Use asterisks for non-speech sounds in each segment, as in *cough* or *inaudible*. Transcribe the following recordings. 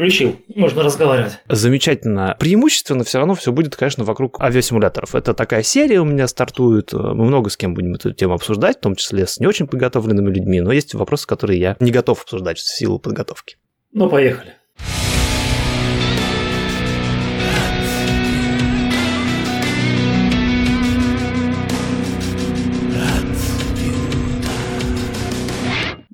Включил, можно разговаривать. Замечательно. Преимущественно все равно все будет, конечно, вокруг авиасимуляторов. Это такая серия у меня стартует. Мы много с кем будем эту тему обсуждать, в том числе с не очень подготовленными людьми, но есть вопросы, которые я не готов обсуждать в силу подготовки. Ну, поехали.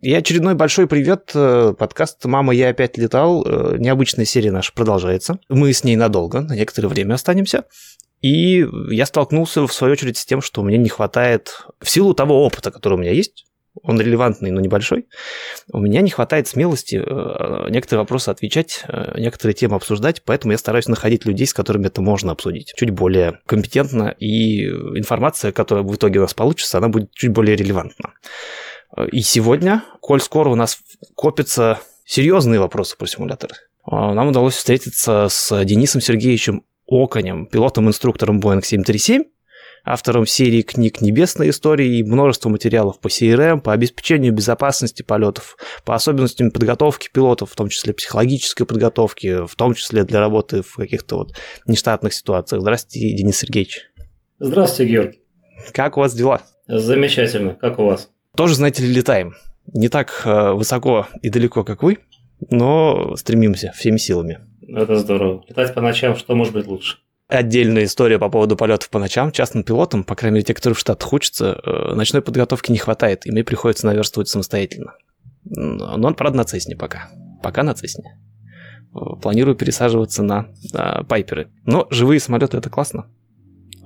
И очередной большой привет. э, Подкаст «Мама, я опять летал». Э, Необычная серия наша продолжается. Мы с ней надолго, на некоторое время останемся. И я столкнулся, в свою очередь, с тем, что мне не хватает, в силу того опыта, который у меня есть, он релевантный, но небольшой, у меня не хватает смелости э, некоторые вопросы отвечать, некоторые темы обсуждать, поэтому я стараюсь находить людей, с которыми это можно обсудить. Чуть более компетентно, и информация, которая в итоге у нас получится, она будет чуть более релевантна. И сегодня, коль скоро у нас копятся серьезные вопросы про симуляторы, а, нам удалось встретиться с Денисом Сергеевичем Оконем, пилотом-инструктором Boeing 737, автором серии книг «Небесные истории» и множества материалов по CRM, по обеспечению безопасности полетов, по особенностям подготовки пилотов, в том числе психологической подготовки, в том числе для работы в каких-то вот нештатных ситуациях. Здравствуйте, Денис Сергеевич. Здравствуйте, Георгий. Как у вас дела? Замечательно. Как у вас? Тоже, знаете ли, летаем. Не так э, высоко и далеко, как вы, но стремимся всеми силами. Это здорово. Летать по ночам, что может быть лучше? Отдельная история по поводу полетов по ночам. Частным пилотам, по крайней мере, те, которые в Штатах учатся, э, ночной подготовки не хватает, и мне приходится наверстывать самостоятельно. Но, правда, на Цесне пока. Пока на Цесне. Э, Планирую пересаживаться на э, Пайперы. Но живые самолеты это классно.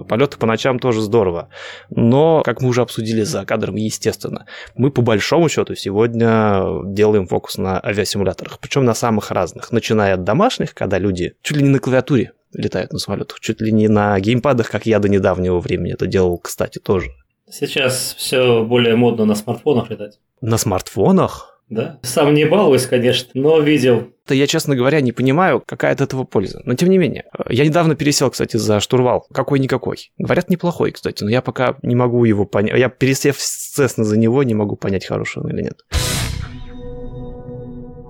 Полеты по ночам тоже здорово. Но, как мы уже обсудили за кадром, естественно, мы по большому счету сегодня делаем фокус на авиасимуляторах. Причем на самых разных. Начиная от домашних, когда люди чуть ли не на клавиатуре летают на самолетах, чуть ли не на геймпадах, как я до недавнего времени это делал, кстати, тоже. Сейчас все более модно на смартфонах летать. На смартфонах? Да. Сам не балуюсь, конечно, но видел. Да я, честно говоря, не понимаю, какая от этого польза. Но тем не менее. Я недавно пересел, кстати, за штурвал. Какой-никакой. Говорят, неплохой, кстати, но я пока не могу его понять. Я, пересев честно за него, не могу понять, хороший он или нет.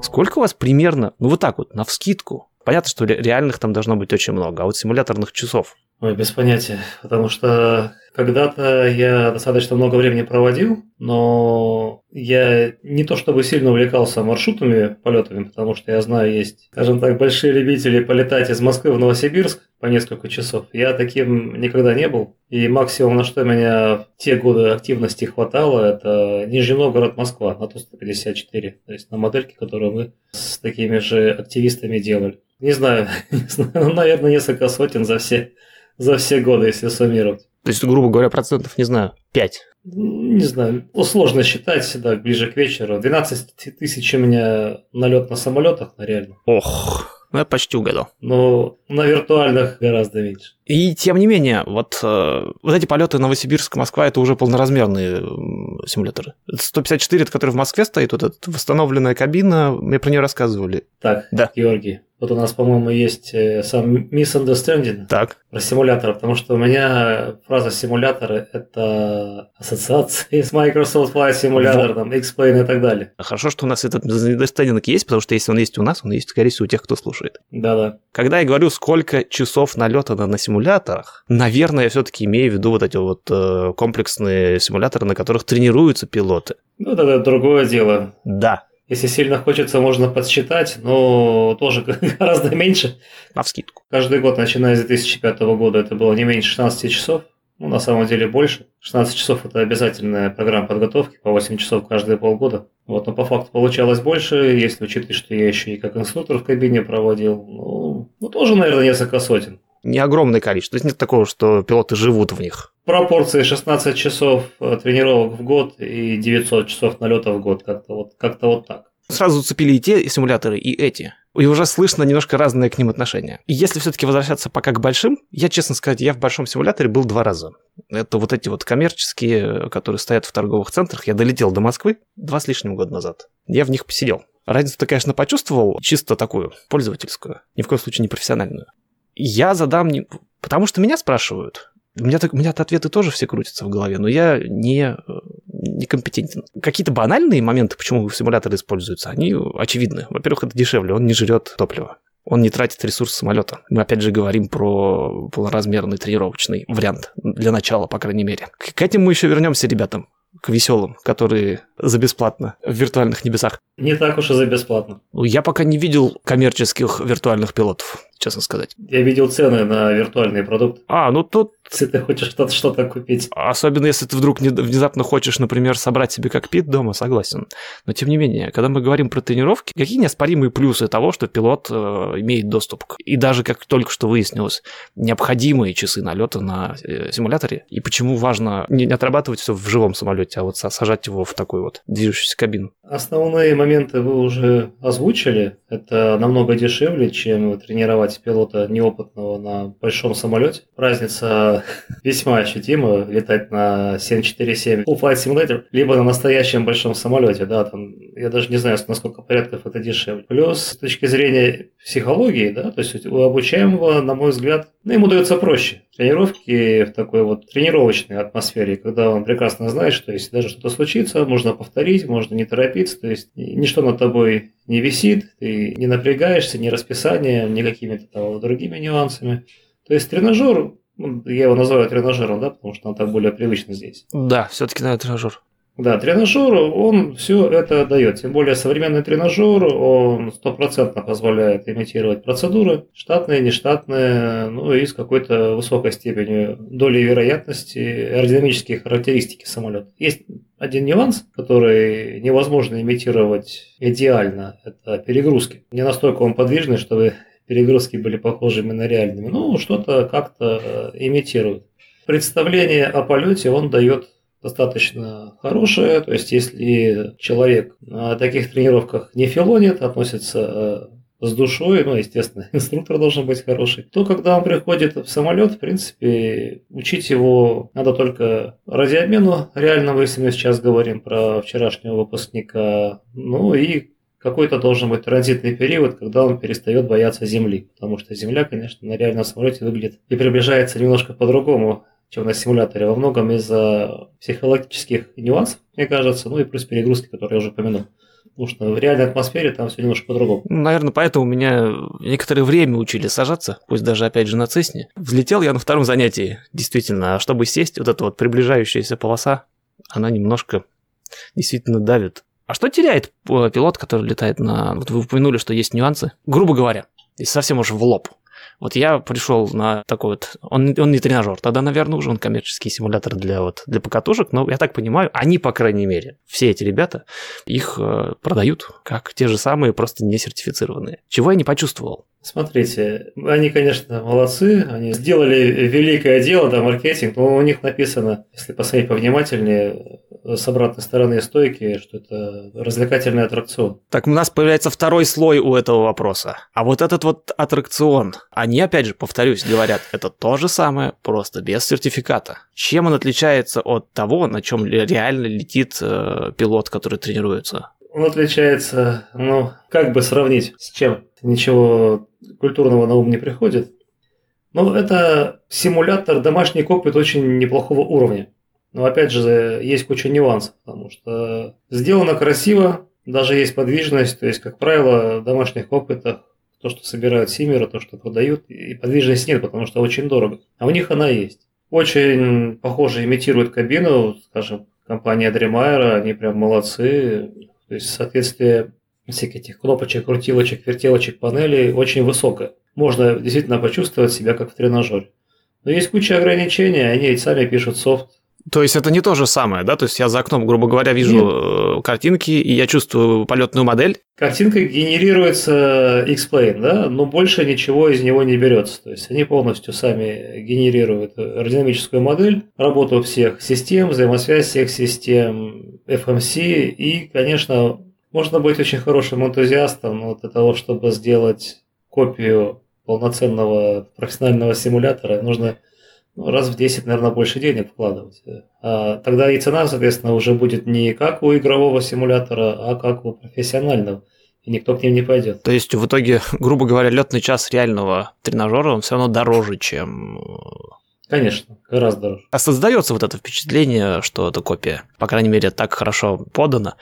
Сколько у вас примерно, ну вот так вот, на вскидку? Понятно, что реальных там должно быть очень много, а вот симуляторных часов? Ой, без понятия, потому что когда-то я достаточно много времени проводил, но я не то чтобы сильно увлекался маршрутами, полетами, потому что я знаю, есть, скажем так, большие любители полетать из Москвы в Новосибирск по несколько часов. Я таким никогда не был. И максимум, на что меня в те годы активности хватало, это Нижний Новгород, Москва на Ту-154. То есть на модельке, которую мы с такими же активистами делали. Не знаю, *laughs* ну, наверное, несколько сотен за все, за все годы, если суммировать. То есть, грубо говоря, процентов, не знаю, 5. Не знаю, ну, сложно считать, да, ближе к вечеру. 12 тысяч у меня налет на самолетах, на реально. Ох, ну я почти угадал. Но на виртуальных гораздо меньше. И тем не менее, вот, э, вот эти полеты Новосибирск-Москва это уже полноразмерные симуляторы. 154, это который в Москве стоит, вот эта восстановленная кабина, мне про нее рассказывали. Так, да. Георгий, вот у нас, по-моему, есть э, сам misunderstanding так. про симулятор, потому что у меня фраза симуляторы – это ассоциации с Microsoft Flight Simulator, вот. там, X-Plane и так далее. Хорошо, что у нас этот misunderstanding есть, потому что если он есть у нас, он есть, скорее всего, у тех, кто слушает. Да-да. Когда я говорю, сколько часов налета на симуляторах, наверное, я все-таки имею в виду вот эти вот э, комплексные симуляторы, на которых тренируются пилоты. Ну, это другое дело. Да, если сильно хочется, можно подсчитать, но тоже *laughs* гораздо меньше. На вскидку. Каждый год, начиная с 2005 года, это было не меньше 16 часов. Ну, на самом деле больше. 16 часов – это обязательная программа подготовки, по 8 часов каждые полгода. Вот, но по факту получалось больше, если учитывать, что я еще и как инструктор в кабине проводил. Ну, ну тоже, наверное, несколько сотен. Не огромное количество. То есть нет такого, что пилоты живут в них. Пропорции 16 часов тренировок в год и 900 часов налета в год. Как-то вот, как вот так. Сразу зацепили и те симуляторы, и эти. И уже слышно немножко разные к ним отношения. И если все-таки возвращаться пока к большим, я, честно сказать, я в большом симуляторе был два раза. Это вот эти вот коммерческие, которые стоят в торговых центрах. Я долетел до Москвы два с лишним года назад. Я в них посидел. Разницу ты, конечно, почувствовал, чисто такую, пользовательскую, ни в коем случае не профессиональную. Я задам не... Потому что меня спрашивают, у меня, так, у меня ответы тоже все крутятся в голове, но я не, некомпетентен. Какие-то банальные моменты, почему симуляторы используются, они очевидны. Во-первых, это дешевле, он не жрет топливо. Он не тратит ресурсы самолета. Мы опять же говорим про полноразмерный тренировочный вариант. Для начала, по крайней мере. К этим мы еще вернемся, ребятам к веселым, которые за бесплатно в виртуальных небесах. Не так уж и за бесплатно. Ну, я пока не видел коммерческих виртуальных пилотов, честно сказать. Я видел цены на виртуальные продукты. А, ну тут... Если ты хочешь что-то что купить. Особенно если ты вдруг внезапно хочешь, например, собрать себе кокпит дома, согласен. Но тем не менее, когда мы говорим про тренировки, какие неоспоримые плюсы того, что пилот э, имеет доступ к... И даже, как только что выяснилось, необходимые часы налета на э, симуляторе. И почему важно не, не отрабатывать все в живом самолете, а вот сажать его в такую вот движущуюся кабину. Основные моменты вы уже озвучили. Это намного дешевле, чем тренировать пилота неопытного на большом самолете. Разница *laughs* весьма ощутима. Летать на 747 Full Flight Simulator, либо на настоящем большом самолете. Да, там, я даже не знаю, насколько порядков это дешевле. Плюс, с точки зрения психологии, да, то есть у обучаемого, на мой взгляд, ну, ему дается проще. Тренировки в такой вот тренировочной атмосфере, когда он прекрасно знает, что если даже что-то случится, можно повторить, можно не торопиться, то есть ничто над тобой не висит, ты не напрягаешься ни расписанием, ни какими-то там другими нюансами. То есть тренажер, ну, я его называю тренажером, да, потому что он так более привычно здесь. Да, все-таки, наверное, тренажер. Да, тренажер, он все это дает. Тем более современный тренажер, он стопроцентно позволяет имитировать процедуры, штатные, нештатные, ну и с какой-то высокой степенью доли вероятности аэродинамические характеристики самолета. Есть один нюанс, который невозможно имитировать идеально, это перегрузки. Не настолько он подвижный, чтобы перегрузки были похожими на реальными, но что-то как-то имитирует. Представление о полете он дает достаточно хорошая. То есть, если человек на таких тренировках не филонит, относится э, с душой, ну, естественно, *laughs* инструктор должен быть хороший, то когда он приходит в самолет, в принципе, учить его надо только ради обмена реального, если мы сейчас говорим про вчерашнего выпускника, ну и какой-то должен быть транзитный период, когда он перестает бояться Земли. Потому что Земля, конечно, на реальном самолете выглядит и приближается немножко по-другому чем на симуляторе, во многом из-за психологических нюансов, мне кажется, ну и плюс перегрузки, которые я уже упомянул. Потому что в реальной атмосфере там все немножко по-другому. Ну, наверное, поэтому меня некоторое время учили сажаться, пусть даже опять же на Цесне. Взлетел я на втором занятии, действительно. А чтобы сесть, вот эта вот приближающаяся полоса, она немножко действительно давит. А что теряет пилот, который летает на... Вот вы упомянули, что есть нюансы. Грубо говоря, если совсем уж в лоб. Вот я пришел на такой вот... Он, он не тренажер, тогда, наверное, уже он коммерческий симулятор для, вот, для покатушек, но я так понимаю, они, по крайней мере, все эти ребята, их э, продают как те же самые, просто не сертифицированные. Чего я не почувствовал. Смотрите, они, конечно, молодцы, они сделали великое дело, да, маркетинг, но у них написано, если посмотреть повнимательнее, с обратной стороны стойки, что это развлекательный аттракцион. Так у нас появляется второй слой у этого вопроса. А вот этот вот аттракцион, они, опять же, повторюсь, говорят, это то же самое, просто без сертификата. Чем он отличается от того, на чем реально летит э, пилот, который тренируется? Он отличается, ну, как бы сравнить с чем? Ничего культурного на ум не приходит. Но это симулятор домашний кокпит очень неплохого уровня. Но опять же, есть куча нюансов, потому что сделано красиво, даже есть подвижность, то есть, как правило, в домашних кокпитах то, что собирают Симера, то, что продают, и подвижности нет, потому что очень дорого. А у них она есть. Очень похоже имитирует кабину, скажем, компания Дремайера, они прям молодцы. То есть соответствие всех этих кнопочек, крутилочек, вертелочек, панелей очень высокое. Можно действительно почувствовать себя как в тренажере. Но есть куча ограничений, они сами пишут софт, то есть это не то же самое, да? То есть я за окном, грубо говоря, вижу Нет. Э, картинки, и я чувствую полетную модель. Картинка генерируется X-Plane, да, но больше ничего из него не берется. То есть они полностью сами генерируют аэродинамическую модель, работу всех систем, взаимосвязь всех систем FMC, и, конечно, можно быть очень хорошим энтузиастом но для того, чтобы сделать копию полноценного профессионального симулятора, нужно ну, раз в 10, наверное, больше денег вкладывать. А тогда и цена, соответственно, уже будет не как у игрового симулятора, а как у профессионального. И никто к ним не пойдет. То есть, в итоге, грубо говоря, летный час реального тренажера, он все равно дороже, чем Конечно, гораздо дороже. А создается вот это впечатление, что это копия. По крайней мере, так хорошо подано.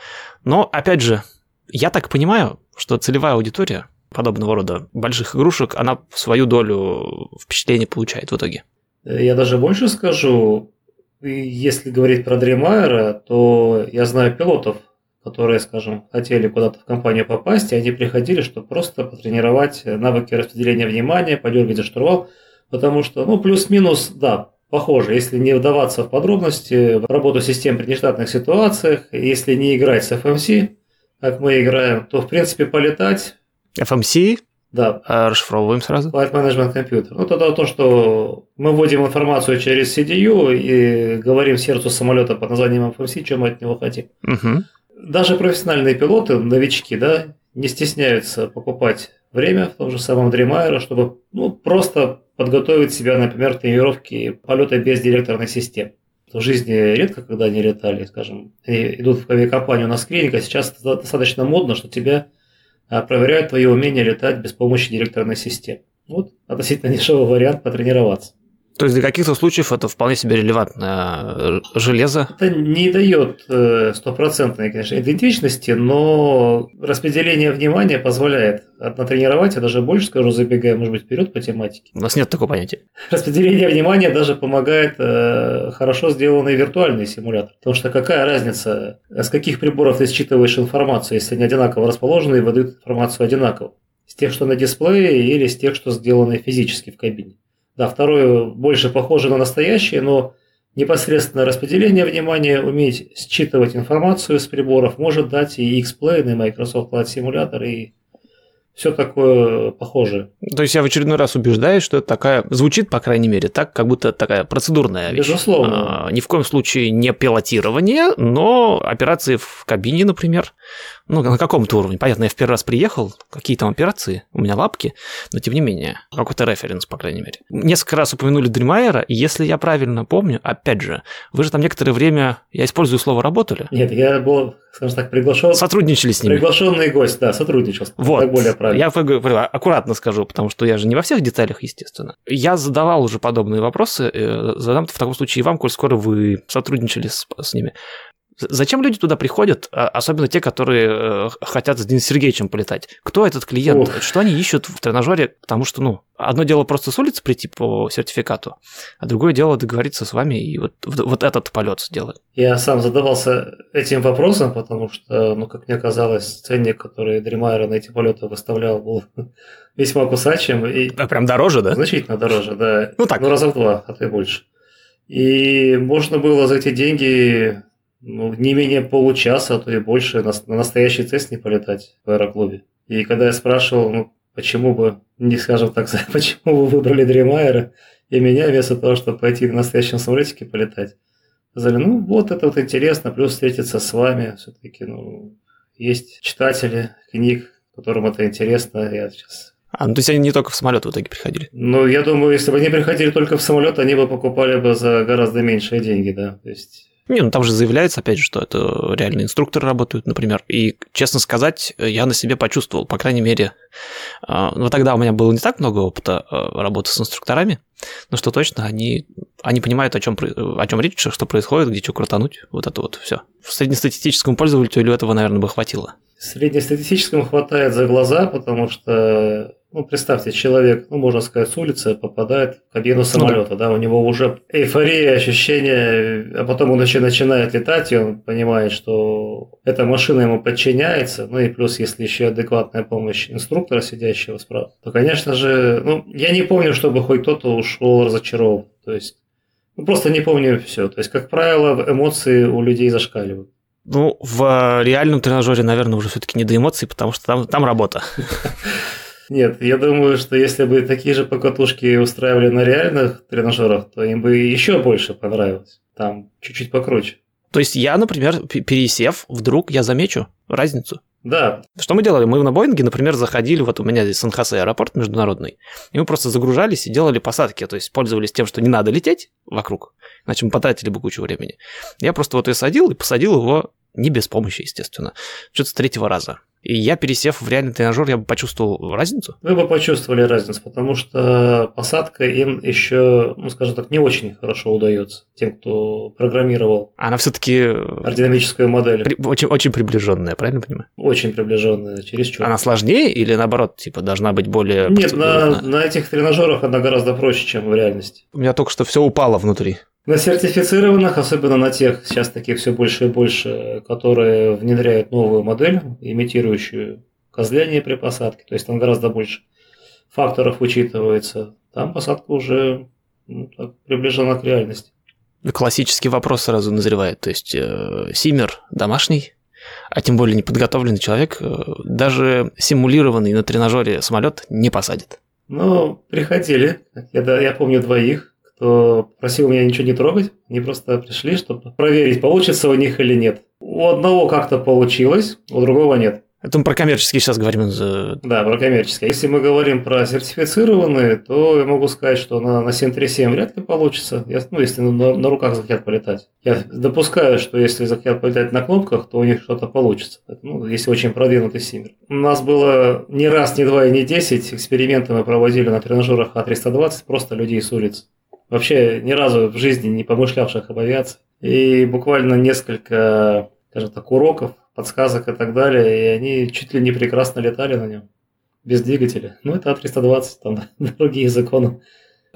Но, опять же, я так понимаю, что целевая аудитория подобного рода больших игрушек, она свою долю впечатлений получает в итоге. Я даже больше скажу, если говорить про Дремайера, то я знаю пилотов, которые, скажем, хотели куда-то в компанию попасть, и они приходили, чтобы просто потренировать навыки распределения внимания, подергать за штурвал, потому что, ну, плюс-минус, да, похоже, если не вдаваться в подробности, в работу систем при нештатных ситуациях, если не играть с FMC, как мы играем, то, в принципе, полетать... FMC? Да. А расшифровываем сразу. Flight Management Computer. Ну, тогда то, что мы вводим информацию через CDU и говорим сердцу самолета под названием FMC, что мы от него хотим. Угу. Даже профессиональные пилоты, новички, да, не стесняются покупать время в том же самом Dreamliner, чтобы ну, просто подготовить себя, например, к тренировке полета без директорной системы. В жизни редко, когда они летали, скажем, они идут в авиакомпанию на скрининг, а сейчас достаточно модно, что тебя а, проверяют твои умения летать без помощи директорной системы. Вот относительно *laughs* дешевый вариант потренироваться. То есть для каких-то случаев это вполне себе релевантное э, железо? Это не дает э, стопроцентной, конечно, идентичности, но распределение внимания позволяет натренировать, я даже больше скажу, забегая, может быть, вперед по тематике. У нас нет такого понятия. Распределение внимания даже помогает э, хорошо сделанный виртуальный симулятор. Потому что какая разница, с каких приборов ты считываешь информацию, если они одинаково расположены и выдают информацию одинаково? С тех, что на дисплее, или с тех, что сделаны физически в кабине? Да, второе больше похоже на настоящее, но непосредственно распределение внимания, уметь считывать информацию с приборов может дать и X-Plane, и Microsoft Flight Simulator, и все такое похожее. То есть я в очередной раз убеждаюсь, что это такая, звучит, по крайней мере, так, как будто такая процедурная вещь. Безусловно. А, ни в коем случае не пилотирование, но операции в кабине, например, ну, на каком-то уровне. Понятно, я в первый раз приехал, какие там операции, у меня лапки, но тем не менее, какой-то референс, по крайней мере. Несколько раз упомянули Dreamaero, и если я правильно помню, опять же, вы же там некоторое время, я использую слово «работали». Нет, я был, скажем так, приглашен. Сотрудничали с ними. Приглашенный гость, да, сотрудничал. Вот. Так более правильно. Я аккуратно скажу, потому что я же не во всех деталях, естественно. Я задавал уже подобные вопросы, э, задам в таком случае и вам, коль скоро вы сотрудничали с, с ними. Зачем люди туда приходят, а, особенно те, которые э, хотят с Денисом Сергеевичем полетать? Кто этот клиент? Ух. Что они ищут в тренажере? Потому что, ну, одно дело просто с улицы прийти по сертификату, а другое дело договориться с вами и вот, вот этот полет сделать. Я сам задавался этим вопросом, потому что, ну, как мне казалось, ценник, который Дремайер на эти полеты выставлял, был *laughs* весьма кусачим. И а прям дороже, да? Значительно дороже, да. Ну так. Ну, раза в два, а то и больше. И можно было за эти деньги ну, не менее получаса, а то и больше на, на настоящий тест не полетать в аэроклубе. И когда я спрашивал, ну, почему бы, не скажем так, *laughs* почему вы выбрали Дремайера и меня вместо того, чтобы пойти на настоящем самолетике полетать, сказали, ну, вот это вот интересно, плюс встретиться с вами, все-таки, ну, есть читатели книг, которым это интересно, я сейчас а, ну то есть они не только в самолет в итоге приходили? Ну, я думаю, если бы они приходили только в самолет, они бы покупали бы за гораздо меньшие деньги, да. То есть не, ну там же заявляется, опять же, что это реальные инструкторы работают, например. И, честно сказать, я на себе почувствовал, по крайней мере, а, ну тогда у меня было не так много опыта а, работы с инструкторами, но что точно, они, они понимают, о чем, о чем речь, что происходит, где что крутануть, вот это вот все. Среднестатистическому пользователю этого, наверное, бы хватило. Среднестатистическому хватает за глаза, потому что ну, представьте, человек, ну, можно сказать, с улицы попадает в кабину самолета, ну, да. да, у него уже эйфория, ощущение, а потом он еще начинает летать, и он понимает, что эта машина ему подчиняется, ну и плюс, если еще адекватная помощь инструктора, сидящего справа, то, конечно же, ну, я не помню, чтобы хоть кто-то ушел разочарован, то есть, ну, просто не помню все, то есть, как правило, эмоции у людей зашкаливают. Ну, в реальном тренажере, наверное, уже все-таки не до эмоций, потому что там, там работа. *laughs* Нет, я думаю, что если бы такие же покатушки устраивали на реальных тренажерах, то им бы еще больше понравилось. Там чуть-чуть покруче. То есть я, например, пересев, вдруг я замечу разницу. Да. Что мы делали? Мы на Боинге, например, заходили, вот у меня здесь сан аэропорт международный, и мы просто загружались и делали посадки, то есть пользовались тем, что не надо лететь вокруг, иначе мы потратили бы кучу времени. Я просто вот и садил, и посадил его не без помощи, естественно, что-то с третьего раза. И я, пересев в реальный тренажер, я бы почувствовал разницу? Вы бы почувствовали разницу, потому что посадка им еще, ну, скажем так, не очень хорошо удается тем, кто программировал. Она все-таки... Аэродинамическую модель. При, очень, очень приближенная, правильно понимаю? Очень приближенная, чересчур. Она сложнее или наоборот, типа, должна быть более... Нет, на, на этих тренажерах она гораздо проще, чем в реальности. У меня только что все упало внутри. На сертифицированных, особенно на тех, сейчас таких все больше и больше, которые внедряют новую модель, имитирующую козление при посадке, то есть там гораздо больше факторов учитывается, там посадка уже ну, так, приближена к реальности. Классический вопрос сразу назревает, то есть э, Симер домашний, а тем более неподготовленный человек, э, даже симулированный на тренажере самолет не посадит. Ну, приходили, я, да, я помню двоих, кто просил меня ничего не трогать. Они просто пришли, чтобы проверить, получится у них или нет. У одного как-то получилось, у другого нет. Это мы про коммерческие сейчас говорим. Да, про коммерческие. Если мы говорим про сертифицированные, то я могу сказать, что на, на 737 вряд ли получится, я, ну, если на, на руках захотят полетать. Я допускаю, что если захотят полетать на кнопках, то у них что-то получится. Ну, если очень продвинутый симмер. У нас было не раз, не два и не десять эксперименты мы проводили на тренажерах А320, просто людей с улицы вообще ни разу в жизни не помышлявших об авиации. И буквально несколько, скажем так, уроков, подсказок и так далее, и они чуть ли не прекрасно летали на нем. Без двигателя. Ну, это А320, там *laughs* другие законы.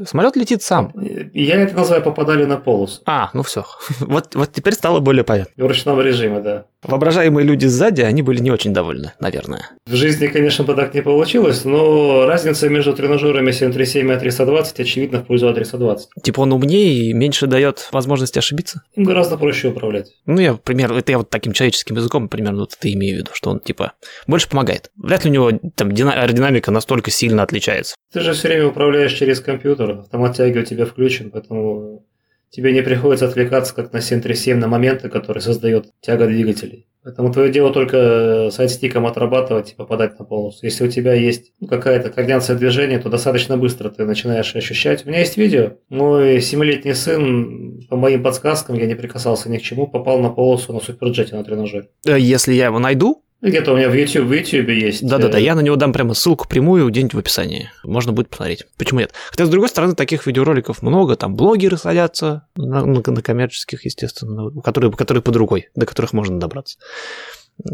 Самолет летит сам. Я это называю попадали на полос. А, ну все. *laughs* Вот, вот теперь стало более понятно. В ручном режиме, да. Воображаемые люди сзади, они были не очень довольны, наверное. В жизни, конечно, бы так не получилось, но разница между тренажерами 737 и А320 очевидно в пользу А320. Типа он умнее и меньше дает возможности ошибиться? Им гораздо проще управлять. Ну, я, примерно, это я вот таким человеческим языком примерно вот это имею в виду, что он, типа, больше помогает. Вряд ли у него там аэродинамика настолько сильно отличается. Ты же все время управляешь через компьютер, автомат тяги у тебя включен, поэтому тебе не приходится отвлекаться, как на 737, на моменты, которые создает тяга двигателей. Поэтому твое дело только сайдстиком отрабатывать и попадать на полосу. Если у тебя есть ну, какая-то координация движения, то достаточно быстро ты начинаешь ощущать. У меня есть видео. Мой семилетний сын, по моим подсказкам, я не прикасался ни к чему, попал на полосу на суперджете на тренажере. Э, если я его найду, где-то у меня в YouTube, в YouTube есть. Да-да-да, э, я на него дам прямо ссылку прямую где-нибудь в описании. Можно будет посмотреть. Почему нет? Хотя, с другой стороны, таких видеороликов много. Там блогеры садятся на, на, на коммерческих, естественно, которые, которые под рукой, до которых можно добраться.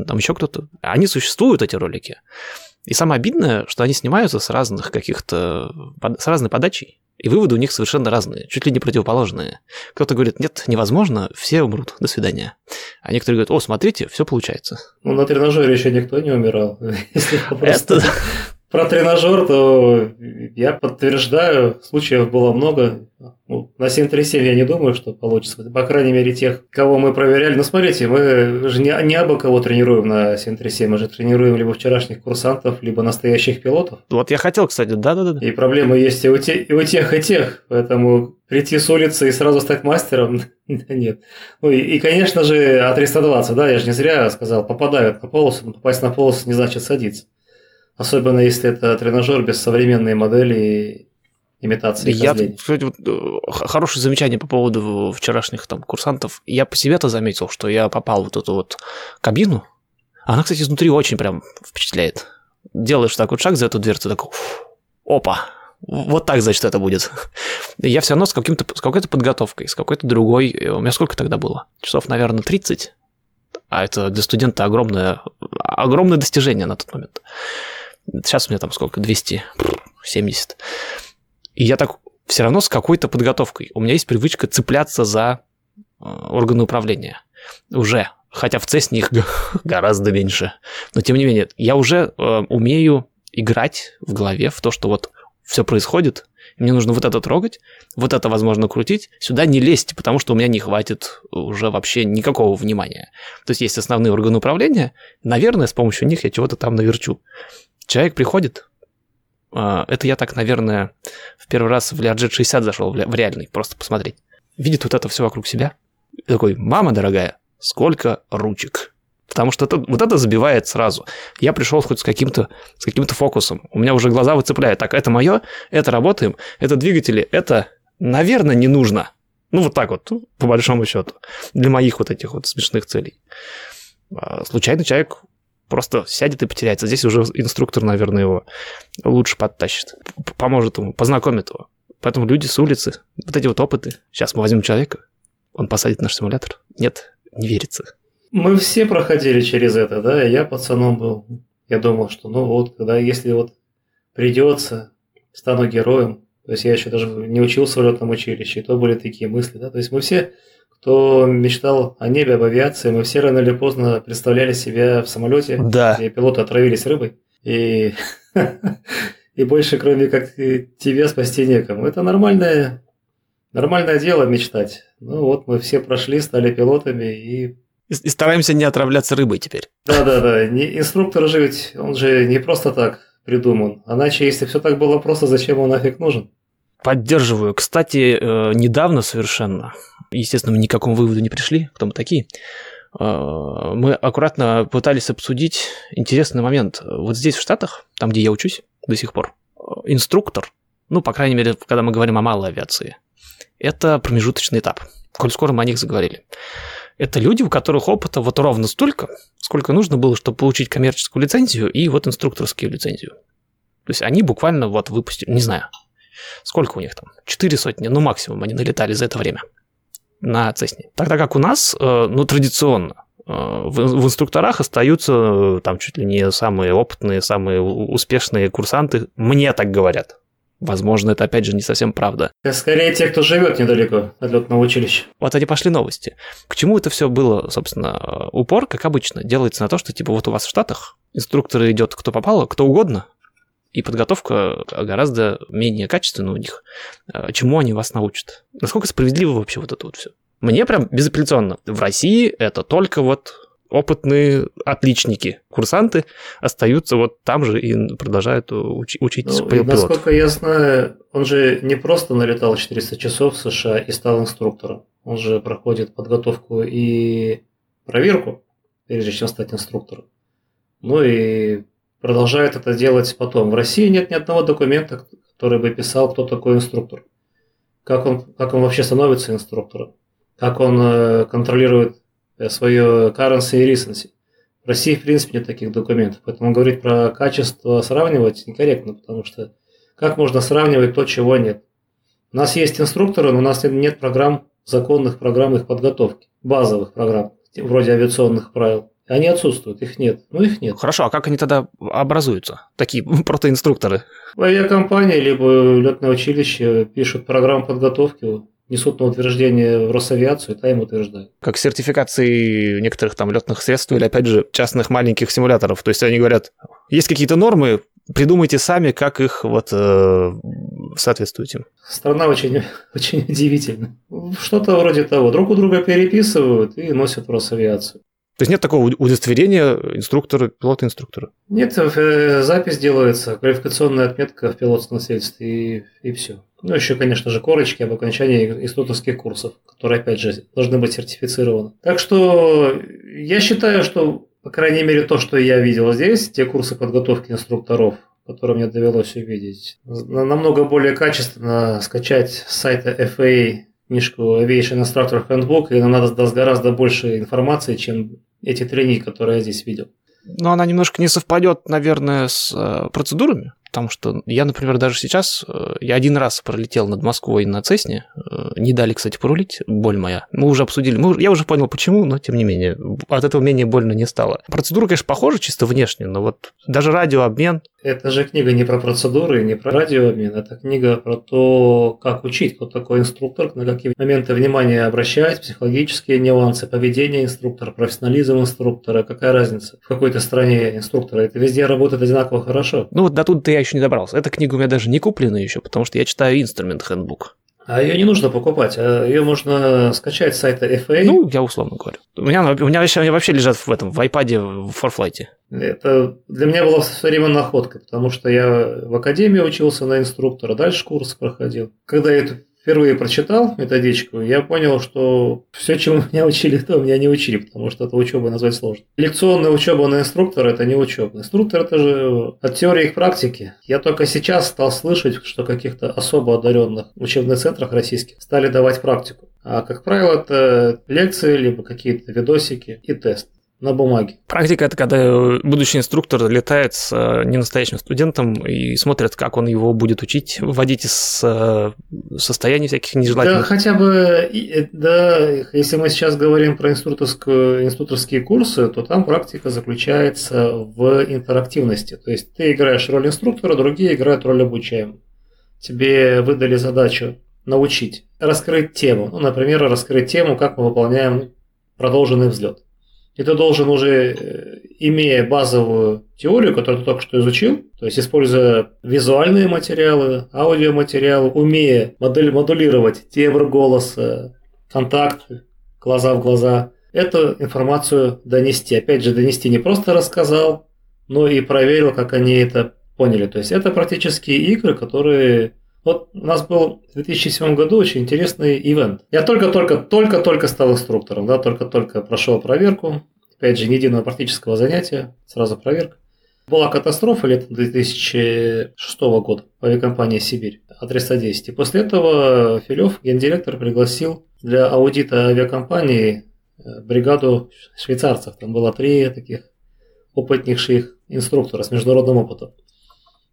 Там еще кто-то. Они существуют, эти ролики. И самое обидное, что они снимаются с разных каких-то... с разной подачей. И выводы у них совершенно разные, чуть ли не противоположные. Кто-то говорит, нет, невозможно, все умрут, до свидания. А некоторые говорят, о, смотрите, все получается. Ну, на тренажере еще никто не умирал. *laughs* Если просто *laughs* про тренажер, то я подтверждаю, случаев было много. Ну, на 737 я не думаю, что получится. По крайней мере, тех, кого мы проверяли. Ну, смотрите, мы же не, не абы кого тренируем на 737, мы же тренируем либо вчерашних курсантов, либо настоящих пилотов. Вот я хотел, кстати, да-да-да. И проблемы есть и у, те, и у тех, и тех. Поэтому прийти с улицы и сразу стать мастером *laughs* нет. Ну и, и, конечно же, А320, да, я же не зря сказал, попадают на полосу, но попасть на полосу не значит садиться. Особенно если это тренажер без современной модели имитации Я, кстати, вот, э, хорошее замечание по поводу вчерашних там курсантов. Я по себе-то заметил, что я попал в вот эту вот кабину. Она, кстати, изнутри очень прям впечатляет. Делаешь так вот шаг за эту дверцу, такой, опа, вот так, значит, это будет. Я все равно с, каким-то, с какой-то подготовкой, с какой-то другой. У меня сколько тогда было? Часов, наверное, 30. А это для студента огромное, огромное достижение на тот момент. Сейчас у меня там сколько? 270. И я так все равно с какой-то подготовкой. У меня есть привычка цепляться за э, органы управления. Уже. Хотя в Цесне их *laughs* гораздо меньше. Но тем не менее, я уже э, умею играть в голове в то, что вот все происходит, мне нужно вот это трогать, вот это, возможно, крутить, сюда не лезть, потому что у меня не хватит уже вообще никакого внимания. То есть есть основные органы управления, наверное, с помощью них я чего-то там наверчу. Человек приходит, а, это я так, наверное, в первый раз в Learjet 60 зашел, в реальный, просто посмотреть. Видит вот это все вокруг себя. И такой, мама дорогая, сколько ручек. Потому что это, вот это забивает сразу. Я пришел хоть с каким-то с каким-то фокусом. У меня уже глаза выцепляют. Так, это мое, это работаем, это двигатели, это, наверное, не нужно. Ну, вот так вот, по большому счету. Для моих вот этих вот смешных целей. А случайный человек просто сядет и потеряется. Здесь уже инструктор, наверное, его лучше подтащит, поможет ему, познакомит его. Поэтому люди с улицы, вот эти вот опыты. Сейчас мы возьмем человека, он посадит наш симулятор. Нет, не верится. Мы все проходили через это, да, я пацаном был. Я думал, что ну вот, когда если вот придется, стану героем. То есть я еще даже не учился в летном училище, и то были такие мысли, да. То есть мы все кто мечтал о небе, об авиации, мы все рано или поздно представляли себя в самолете, да. где пилоты отравились рыбой. И, *laughs* и больше, кроме как тебя, спасти некому. Это нормальное, нормальное дело мечтать. Ну вот мы все прошли, стали пилотами и... И, стараемся не отравляться рыбой теперь. Да-да-да. Инструктор же ведь, он же не просто так придуман. Иначе, если все так было просто, зачем он нафиг нужен? Поддерживаю. Кстати, э, недавно совершенно естественно, мы ни к какому выводу не пришли, кто мы такие. А, мы аккуратно пытались обсудить интересный момент. Вот здесь, в Штатах, там, где я учусь до сих пор, инструктор, ну, по крайней мере, когда мы говорим о малой авиации, это промежуточный этап. Коль скоро мы о них заговорили. Это люди, у которых опыта вот ровно столько, сколько нужно было, чтобы получить коммерческую лицензию и вот инструкторскую лицензию. То есть они буквально вот выпустили, не знаю, сколько у них там, четыре сотни, ну максимум они налетали за это время на Цесне. Тогда как у нас, э, ну, традиционно, э, в инструкторах остаются э, там чуть ли не самые опытные, самые успешные курсанты, мне так говорят. Возможно, это опять же не совсем правда. Скорее те, кто живет недалеко от летного училища. Вот они пошли новости. К чему это все было, собственно, упор, как обычно, делается на то, что типа вот у вас в Штатах инструкторы идет кто попало, кто угодно, и подготовка гораздо менее качественная у них. А, чему они вас научат? Насколько справедливо вообще вот это вот все? Мне прям безапелляционно. В России это только вот опытные отличники, курсанты остаются вот там же и продолжают уч- учить ну, пилотов. Насколько я знаю, он же не просто налетал 400 часов в США и стал инструктором. Он же проходит подготовку и проверку, прежде чем стать инструктором. Ну и продолжают это делать потом. В России нет ни одного документа, который бы писал, кто такой инструктор. Как он, как он вообще становится инструктором. Как он э, контролирует э, свое currency и recency. В России, в принципе, нет таких документов. Поэтому говорить про качество сравнивать некорректно, потому что как можно сравнивать то, чего нет? У нас есть инструкторы, но у нас нет программ, законных программ их подготовки, базовых программ, вроде авиационных правил. Они отсутствуют, их нет. Ну, их нет. Хорошо, а как они тогда образуются, такие *laughs* протоинструкторы? Авиакомпания либо летное училище пишут программу подготовки, несут на утверждение в Росавиацию, и та им утверждают. Как сертификации некоторых там летных средств или, опять же, частных маленьких симуляторов. То есть они говорят, есть какие-то нормы, придумайте сами, как их вот э, соответствует им. Страна очень, *laughs* очень удивительна. Что-то вроде того. Друг у друга переписывают и носят в Росавиацию. То есть нет такого удостоверения инструктора, пилота-инструктора? Нет, э, запись делается, квалификационная отметка в пилотском свидетельстве и, и все. Ну, еще, конечно же, корочки об окончании институтских курсов, которые, опять же, должны быть сертифицированы. Так что я считаю, что, по крайней мере, то, что я видел здесь, те курсы подготовки инструкторов, которые мне довелось увидеть, намного более качественно скачать с сайта FA книжку Aviation Instructor Handbook, и нам надо даст гораздо больше информации, чем эти тренинги, которые я здесь видел. Но она немножко не совпадет, наверное, с э, процедурами. Потому что я, например, даже сейчас, э, я один раз пролетел над Москвой на Цесне, э, не дали, кстати, порулить, боль моя. Мы уже обсудили, мы, я уже понял, почему, но тем не менее, от этого менее больно не стало. Процедура, конечно, похожа чисто внешне, но вот даже радиообмен. Это же книга не про процедуры, не про радиообмен, это книга про то, как учить, кто такой инструктор, на какие моменты внимания обращать, психологические нюансы, поведение инструктора, профессионализм инструктора, какая разница в какой-то стране инструктора. Это везде работает одинаково хорошо. Ну вот до тут я еще не добрался. Эта книга у меня даже не куплена еще, потому что я читаю инструмент Handbook. А ее не нужно покупать, а ее можно скачать с сайта FA. Ну, я условно говорю. У меня, у меня вообще, они вообще лежат в этом, в iPad, в Forflight. Это для меня была все время находка, потому что я в академии учился на инструктора, дальше курс проходил. Когда я эту впервые прочитал методичку, я понял, что все, чему *laughs* меня учили, то меня не учили, потому что это учеба назвать сложно. Лекционная учеба на инструктора – это не учеба. Инструктор – это же от теории к практике. Я только сейчас стал слышать, что каких-то особо одаренных учебных центрах российских стали давать практику. А, как правило, это лекции, либо какие-то видосики и тест. На бумаге. Практика это когда будущий инструктор летает с э, ненастоящим студентом и смотрит, как он его будет учить, вводить из э, состояний всяких нежелательных. Да, хотя бы, э, да, если мы сейчас говорим про инструкторскую, инструкторские курсы, то там практика заключается в интерактивности. То есть ты играешь роль инструктора, другие играют роль обучаемого. Тебе выдали задачу научить, раскрыть тему. Ну, например, раскрыть тему, как мы выполняем продолженный взлет. И ты должен уже, э, имея базовую теорию, которую ты только что изучил, то есть используя визуальные материалы, аудиоматериалы, умея модель, модулировать тембр голоса, контакты, глаза в глаза, эту информацию донести. Опять же, донести не просто рассказал, но и проверил, как они это поняли. То есть это практически игры, которые вот у нас был в 2007 году очень интересный ивент. Я только-только-только-только стал инструктором, да, только-только прошел проверку. Опять же, ни единого практического занятия, сразу проверка. Была катастрофа летом 2006 года в авиакомпании «Сибирь» А310. И после этого Филев, гендиректор, пригласил для аудита авиакомпании э, бригаду швейцарцев. Там было три таких опытнейших инструктора с международным опытом.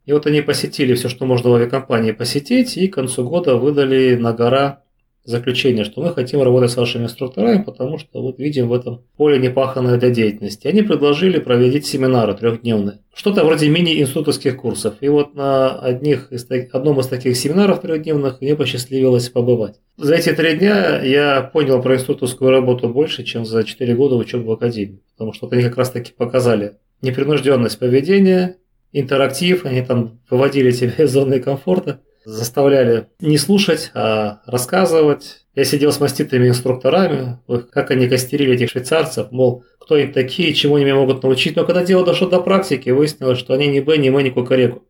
И вот они посетили все, что можно в авиакомпании посетить, и к концу года выдали на гора заключение, что мы хотим работать с вашими инструкторами, потому что вот видим в этом поле непаханное для деятельности. Они предложили проводить семинары трехдневные. Что-то вроде мини-инструктурских курсов. И вот на одних из, одном из таких семинаров трехдневных мне посчастливилось побывать. За эти три дня я понял про инструкторскую работу больше, чем за четыре года учебы в академии. Потому что они как раз таки показали непринужденность поведения, интерактив, они там выводили тебя *laughs* из зоны комфорта, заставляли не слушать, а рассказывать. Я сидел с маститыми инструкторами, как они костерили этих швейцарцев, мол, кто они такие, чему они меня могут научить. Но когда дело дошло до практики, выяснилось, что они ни Б, ни М, ни Кукареку.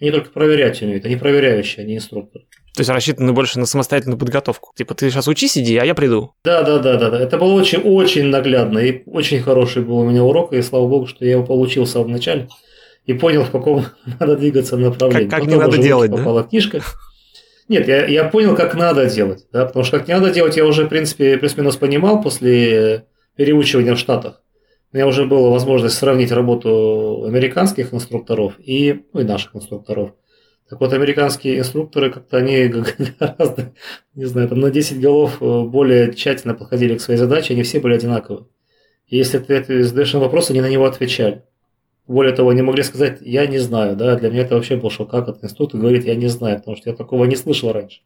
Они только проверять умеют, они проверяющие, они инструкторы. То есть рассчитаны больше на самостоятельную подготовку. Типа, ты сейчас учись, иди, а я приду. Да, да, да, да, да. Это было очень-очень наглядно. И очень хороший был у меня урок, и слава богу, что я его получил в самом начале и понял, в каком *laughs* надо двигаться направлении. Как, как не надо делать, попала да? книжка. Нет, я, я понял, как надо делать, да, потому что как не надо делать, я уже, в принципе, плюс-минус понимал после переучивания в Штатах. У меня уже была возможность сравнить работу американских инструкторов и, ну, и наших инструкторов. Так вот, американские инструкторы как-то они *laughs* гораздо, не знаю, там на 10 голов э, более тщательно подходили к своей задаче, они все были одинаковы. И если ты задаешь им вопрос, они на него отвечали. Более того, они могли сказать, я не знаю, да, для меня это вообще был шок, как этот институт говорит, я не знаю, потому что я такого не слышал раньше.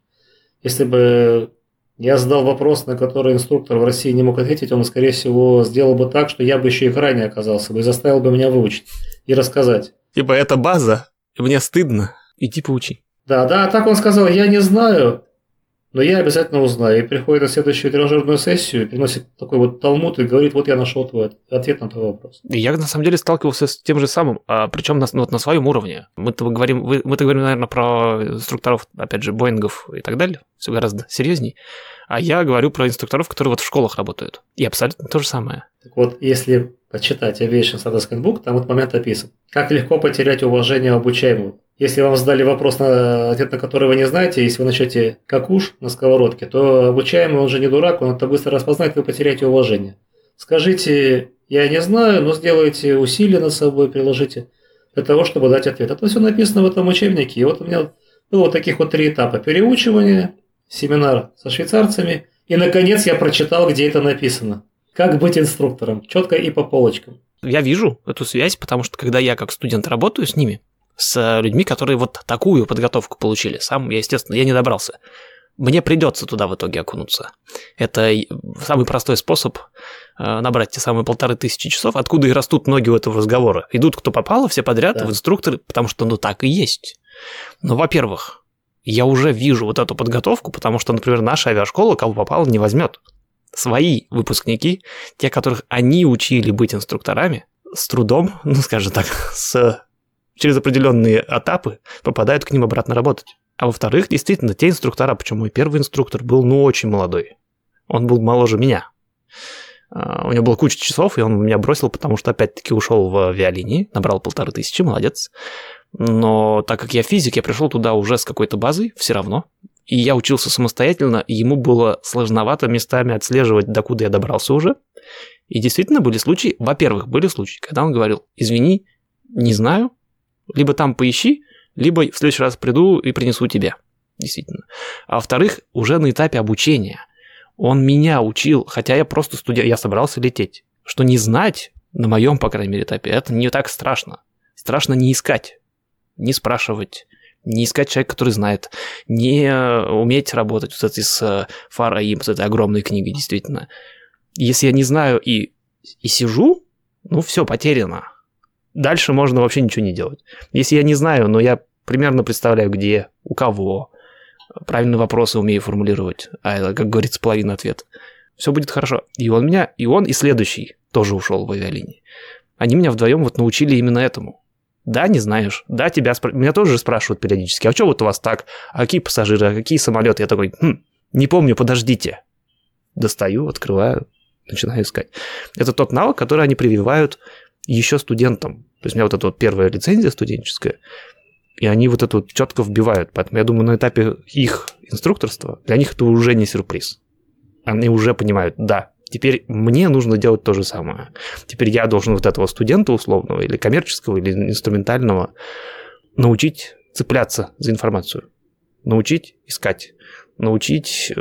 Если бы я задал вопрос, на который инструктор в России не мог ответить, он, скорее всего, сделал бы так, что я бы еще и ранее оказался бы и заставил бы меня выучить и рассказать. Типа, это база, и мне стыдно, иди поучи. Да, да, так он сказал, я не знаю, но я обязательно узнаю. И приходит на следующую тренажерную сессию, приносит такой вот талмуд и говорит, вот я нашел твой ответ на твой вопрос. Я на самом деле сталкивался с тем же самым, а, причем на, вот на своем уровне. Мы-то говорим, мы-то говорим, наверное, про инструкторов, опять же, Боингов и так далее, все гораздо серьезней. А я говорю про инструкторов, которые вот в школах работают. И абсолютно то же самое. Так вот, если почитать Aviation Status Handbook, там вот момент описан. Как легко потерять уважение обучаемого. Если вам задали вопрос, на, ответ на который вы не знаете, если вы начнете как уж на сковородке, то обучаемый, он же не дурак, он это быстро распознает, вы потеряете уважение. Скажите, я не знаю, но сделайте усилия над собой, приложите для того, чтобы дать ответ. Это все написано в этом учебнике. И вот у меня было вот таких вот три этапа. Переучивание, семинар со швейцарцами, и, наконец, я прочитал, где это написано. Как быть инструктором, четко и по полочкам. Я вижу эту связь, потому что когда я как студент работаю с ними, с людьми, которые вот такую подготовку получили. Сам я, естественно, я не добрался. Мне придется туда в итоге окунуться. Это самый простой способ э, набрать те самые полторы тысячи часов, откуда и растут ноги у этого разговора. Идут кто попало, все подряд да. в инструкторы, потому что ну так и есть. Но, во-первых, я уже вижу вот эту подготовку, потому что, например, наша авиашкола кого попало не возьмет. Свои выпускники, те, которых они учили быть инструкторами, с трудом, ну скажем так, *laughs* с через определенные этапы попадают к ним обратно работать. А во-вторых, действительно, те инструктора, почему мой первый инструктор был, ну, очень молодой. Он был моложе меня. А, у него было куча часов, и он меня бросил, потому что опять-таки ушел в авиалинии, набрал полторы тысячи, молодец. Но так как я физик, я пришел туда уже с какой-то базой, все равно. И я учился самостоятельно, и ему было сложновато местами отслеживать, докуда я добрался уже. И действительно были случаи, во-первых, были случаи, когда он говорил, извини, не знаю, либо там поищи, либо в следующий раз приду и принесу тебе. Действительно. А во-вторых, уже на этапе обучения он меня учил, хотя я просто студент, я собрался лететь, что не знать на моем, по крайней мере, этапе, это не так страшно. Страшно не искать, не спрашивать, не искать человека, который знает, не уметь работать с этой с Фар Аим, с этой огромной книгой, действительно. Если я не знаю и, и сижу, ну все, потеряно. Дальше можно вообще ничего не делать. Если я не знаю, но я примерно представляю, где, у кого, правильные вопросы умею формулировать, а это, как говорится, половина ответа, все будет хорошо. И он меня, и он, и следующий тоже ушел в авиалинии. Они меня вдвоем вот научили именно этому. Да, не знаешь. Да, тебя спр... меня тоже спрашивают периодически. А что вот у вас так? А какие пассажиры? А какие самолеты? Я такой, хм, не помню, подождите. Достаю, открываю, начинаю искать. Это тот навык, который они прививают еще студентам. То есть у меня вот эта вот первая лицензия студенческая, и они вот это вот четко вбивают. Поэтому я думаю, на этапе их инструкторства для них это уже не сюрприз. Они уже понимают, да, теперь мне нужно делать то же самое. Теперь я должен вот этого студента условного или коммерческого, или инструментального научить цепляться за информацию, научить искать, научить э,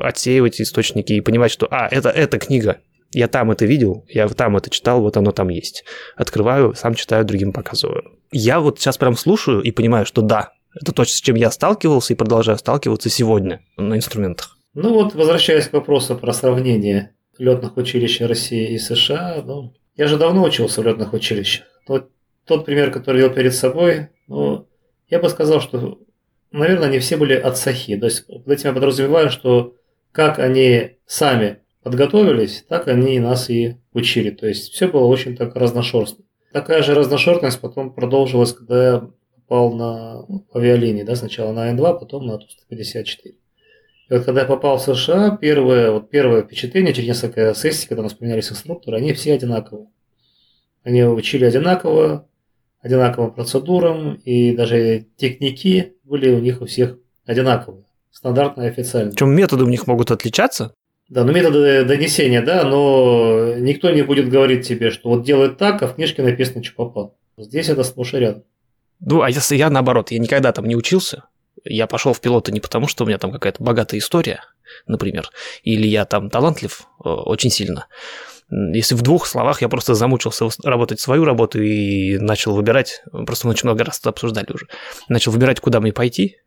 отсеивать источники и понимать, что, а, это, эта книга, я там это видел, я там это читал, вот оно там есть. Открываю, сам читаю, другим показываю. Я вот сейчас прям слушаю и понимаю, что да, это то, с чем я сталкивался и продолжаю сталкиваться сегодня на инструментах. Ну вот, возвращаясь к вопросу про сравнение летных училищ России и США, ну, я же давно учился в летных училищах. Тот, тот пример, который я перед собой, ну, я бы сказал, что, наверное, не все были отсахи. То есть, под этим я подразумеваю, что как они сами подготовились, так они нас и учили. То есть все было очень так разношерстно. Такая же разношерстность потом продолжилась, когда я попал на авиалинии, да, сначала на Н2, потом на Ту-154. И вот когда я попал в США, первое, вот первое впечатление через несколько сессий, когда у нас поменялись инструкторы, они все одинаковые. Они учили одинаково, одинаковым процедурам, и даже техники были у них у всех одинаковые, стандартные официальные. Чем методы у них могут отличаться? Да, ну методы донесения, да, но никто не будет говорить тебе, что вот делает так, а в книжке написано, что попал. Здесь это сплошь и рядом. Ну, а если я наоборот, я никогда там не учился, я пошел в пилоты не потому, что у меня там какая-то богатая история, например, или я там талантлив э, очень сильно. Если в двух словах я просто замучился работать свою работу и начал выбирать, просто мы очень много раз это обсуждали уже, начал выбирать, куда мне пойти,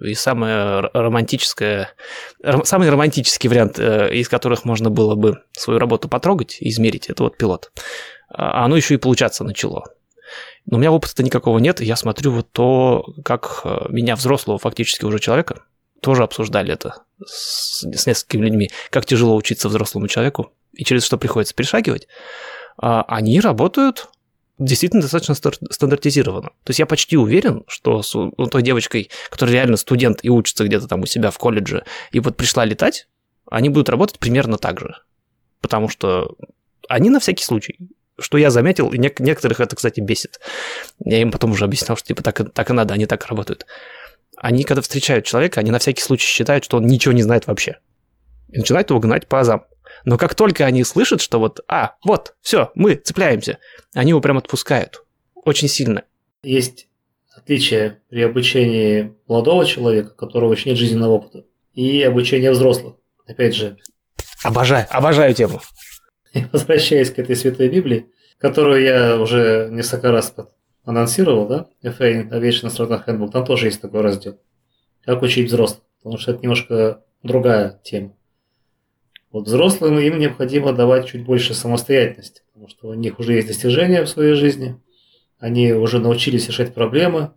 и самое романтическое, самый романтический вариант, э, из которых можно было бы свою работу потрогать и измерить, это вот пилот. А оно еще и получаться начало. Но у меня опыта никакого нет, и я смотрю вот то, как э, меня, взрослого фактически уже человека, тоже обсуждали это с, с несколькими людьми, как тяжело учиться взрослому человеку, и через что приходится перешагивать. А они работают действительно достаточно стандартизировано. То есть я почти уверен, что с ну, той девочкой, которая реально студент и учится где-то там у себя в колледже, и вот пришла летать, они будут работать примерно так же. Потому что они на всякий случай, что я заметил, и нек- некоторых это, кстати, бесит. Я им потом уже объяснял, что типа так, так и надо, они так работают. Они, когда встречают человека, они на всякий случай считают, что он ничего не знает вообще. И начинают его гнать по азам. Но как только они слышат, что вот, а, вот, все, мы цепляемся, они его прям отпускают. Очень сильно. Есть отличие при обучении молодого человека, у которого еще нет жизненного опыта, и обучение взрослых. Опять же. Обожаю, обожаю тему. *laughs* Возвращаясь к этой Святой Библии, которую я уже несколько раз анонсировал, да, FA Aviation Instructor Handbook, там тоже есть такой раздел. Как учить взрослых, потому что это немножко другая тема. Вот взрослым им необходимо давать чуть больше самостоятельности, потому что у них уже есть достижения в своей жизни, они уже научились решать проблемы,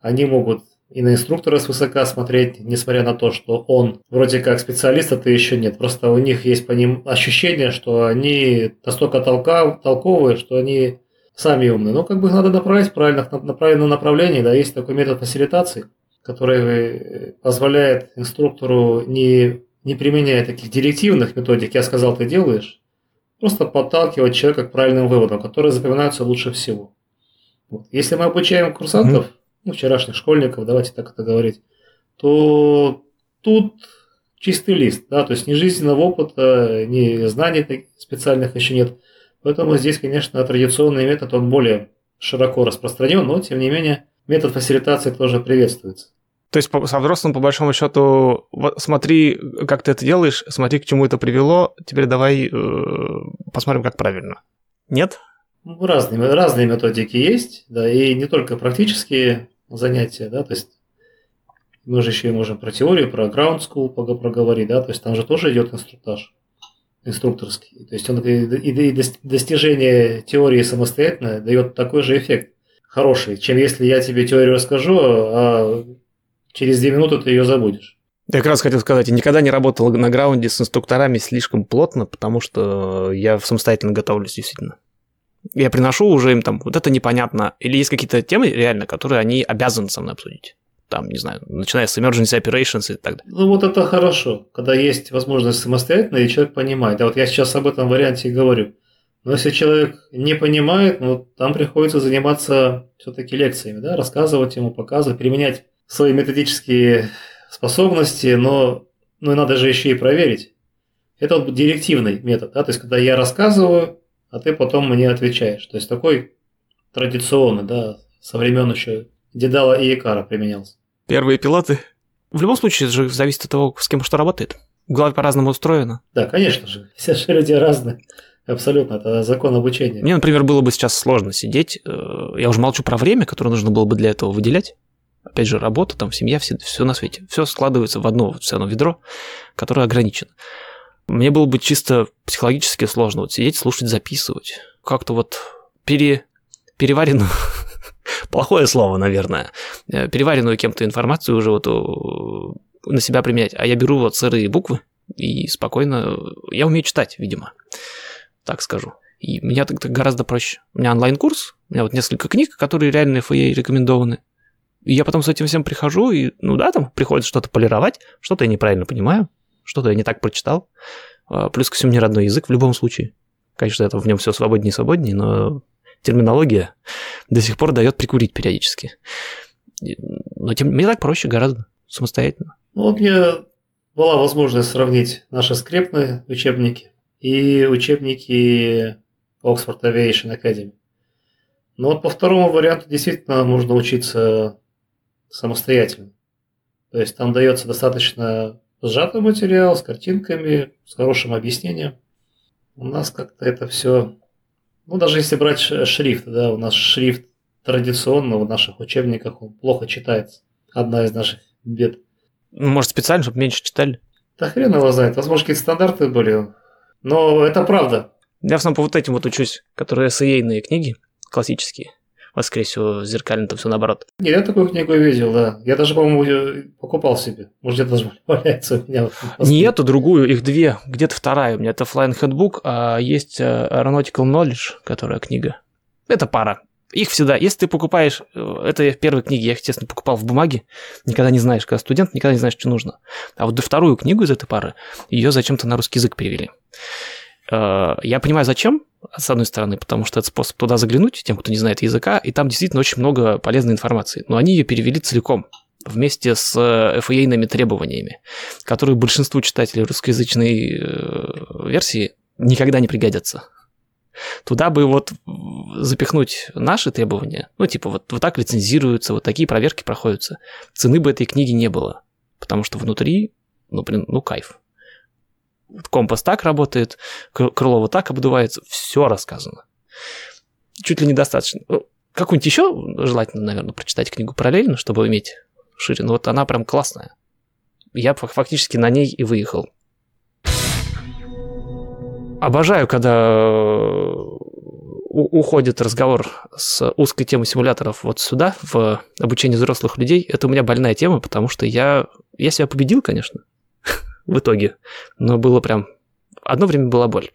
они могут и на инструктора свысока смотреть, несмотря на то, что он вроде как специалист, а ты еще нет. Просто у них есть по ним ощущение, что они настолько толка, толковые, что они сами умные. Но как бы надо направить правильно, на правильном направлении. Да, есть такой метод фасилитации, который позволяет инструктору не не применяя таких директивных методик, я сказал, ты делаешь, просто подталкивать человека к правильным выводам, которые запоминаются лучше всего. Вот. Если мы обучаем курсантов, mm-hmm. ну, вчерашних школьников, давайте так это говорить, то тут чистый лист, да, то есть ни жизненного опыта, ни знаний специальных еще нет. Поэтому здесь, конечно, традиционный метод, он более широко распространен, но, тем не менее, метод фасилитации тоже приветствуется. То есть со взрослым, по большому счету, смотри, как ты это делаешь, смотри, к чему это привело, теперь давай э, посмотрим, как правильно. Нет? Ну, разные, разные методики есть, да, и не только практические занятия, да, то есть мы же еще и можем про теорию, про ground school проговорить, да, то есть там же тоже идет инструктаж инструкторский. То есть он и, и, и достижение теории самостоятельно дает такой же эффект хороший, чем если я тебе теорию расскажу, а через две минуты ты ее забудешь. Я как раз хотел сказать, я никогда не работал на граунде с инструкторами слишком плотно, потому что я самостоятельно готовлюсь действительно. Я приношу уже им там, вот это непонятно, или есть какие-то темы реально, которые они обязаны со мной обсудить. Там, не знаю, начиная с emergency operations и так далее. Ну вот это хорошо, когда есть возможность самостоятельно, и человек понимает. Да вот я сейчас об этом варианте и говорю. Но если человек не понимает, ну там приходится заниматься все-таки лекциями, да, рассказывать ему, показывать, применять свои методические способности, но ну, и надо же еще и проверить. Это вот директивный метод, да, то есть когда я рассказываю, а ты потом мне отвечаешь. То есть такой традиционный, да, со времен еще Дедала и Икара применялся. Первые пилоты? В любом случае, это же зависит от того, с кем что работает. В голове по-разному устроено. Да, конечно же. Все же люди разные. Абсолютно, это закон обучения. Мне, например, было бы сейчас сложно сидеть. Э, я уже молчу про время, которое нужно было бы для этого выделять опять же, работа, там, семья, все, все на свете. Все складывается в одно все равно ведро, которое ограничено. Мне было бы чисто психологически сложно вот сидеть, слушать, записывать. Как-то вот пере, переваренную, *laughs* плохое слово, наверное, э, переваренную кем-то информацию уже вот на себя применять. А я беру вот сырые буквы и спокойно... Я умею читать, видимо, так скажу. И мне так гораздо проще. У меня онлайн-курс, у меня вот несколько книг, которые реально FA рекомендованы. И я потом с этим всем прихожу, и, ну да, там приходится что-то полировать, что-то я неправильно понимаю, что-то я не так прочитал. А, плюс ко всему не родной язык в любом случае. Конечно, это в нем все свободнее и свободнее, но терминология до сих пор дает прикурить периодически. Но тем мне так проще гораздо самостоятельно. Ну, вот мне была возможность сравнить наши скрепные учебники и учебники Oxford Aviation Academy. Но вот по второму варианту действительно можно учиться самостоятельно. То есть там дается достаточно сжатый материал с картинками, с хорошим объяснением. У нас как-то это все... Ну, даже если брать шрифт, да, у нас шрифт традиционно в наших учебниках он плохо читается. Одна из наших бед. Ну, может, специально, чтобы меньше читали? Да хрен его знает. Возможно, какие-то стандарты были. Но это правда. Я в основном по вот этим вот учусь, которые эссейные книги классические воскресил зеркально, то все наоборот. Нет, я такую книгу видел, да. Я даже, по-моему, покупал себе. Может, где-то даже валяется у меня. Не эту, другую, их две. Где-то вторая у меня. Это Flying Handbook, а есть э, Aeronautical Knowledge, которая книга. Это пара. Их всегда, если ты покупаешь, э, это я в первой книге, я их, естественно, покупал в бумаге, никогда не знаешь, когда студент, никогда не знаешь, что нужно. А вот вторую книгу из этой пары, ее зачем-то на русский язык перевели. Э, я понимаю, зачем, с одной стороны, потому что это способ туда заглянуть, тем, кто не знает языка, и там действительно очень много полезной информации. Но они ее перевели целиком, вместе с FAA-ными требованиями, которые большинству читателей русскоязычной э, версии никогда не пригодятся. Туда бы вот запихнуть наши требования, ну, типа, вот, вот так лицензируются, вот такие проверки проходятся. Цены бы этой книги не было, потому что внутри, ну, блин, ну, кайф компас так работает, крыло вот так обдувается, все рассказано. Чуть ли недостаточно. Ну, какую-нибудь еще желательно, наверное, прочитать книгу параллельно, чтобы иметь шире. Но вот она прям классная. Я фактически на ней и выехал. Обожаю, когда уходит разговор с узкой темы симуляторов вот сюда, в обучение взрослых людей. Это у меня больная тема, потому что я, я себя победил, конечно *laughs* в итоге. Но было прям... Одно время была боль.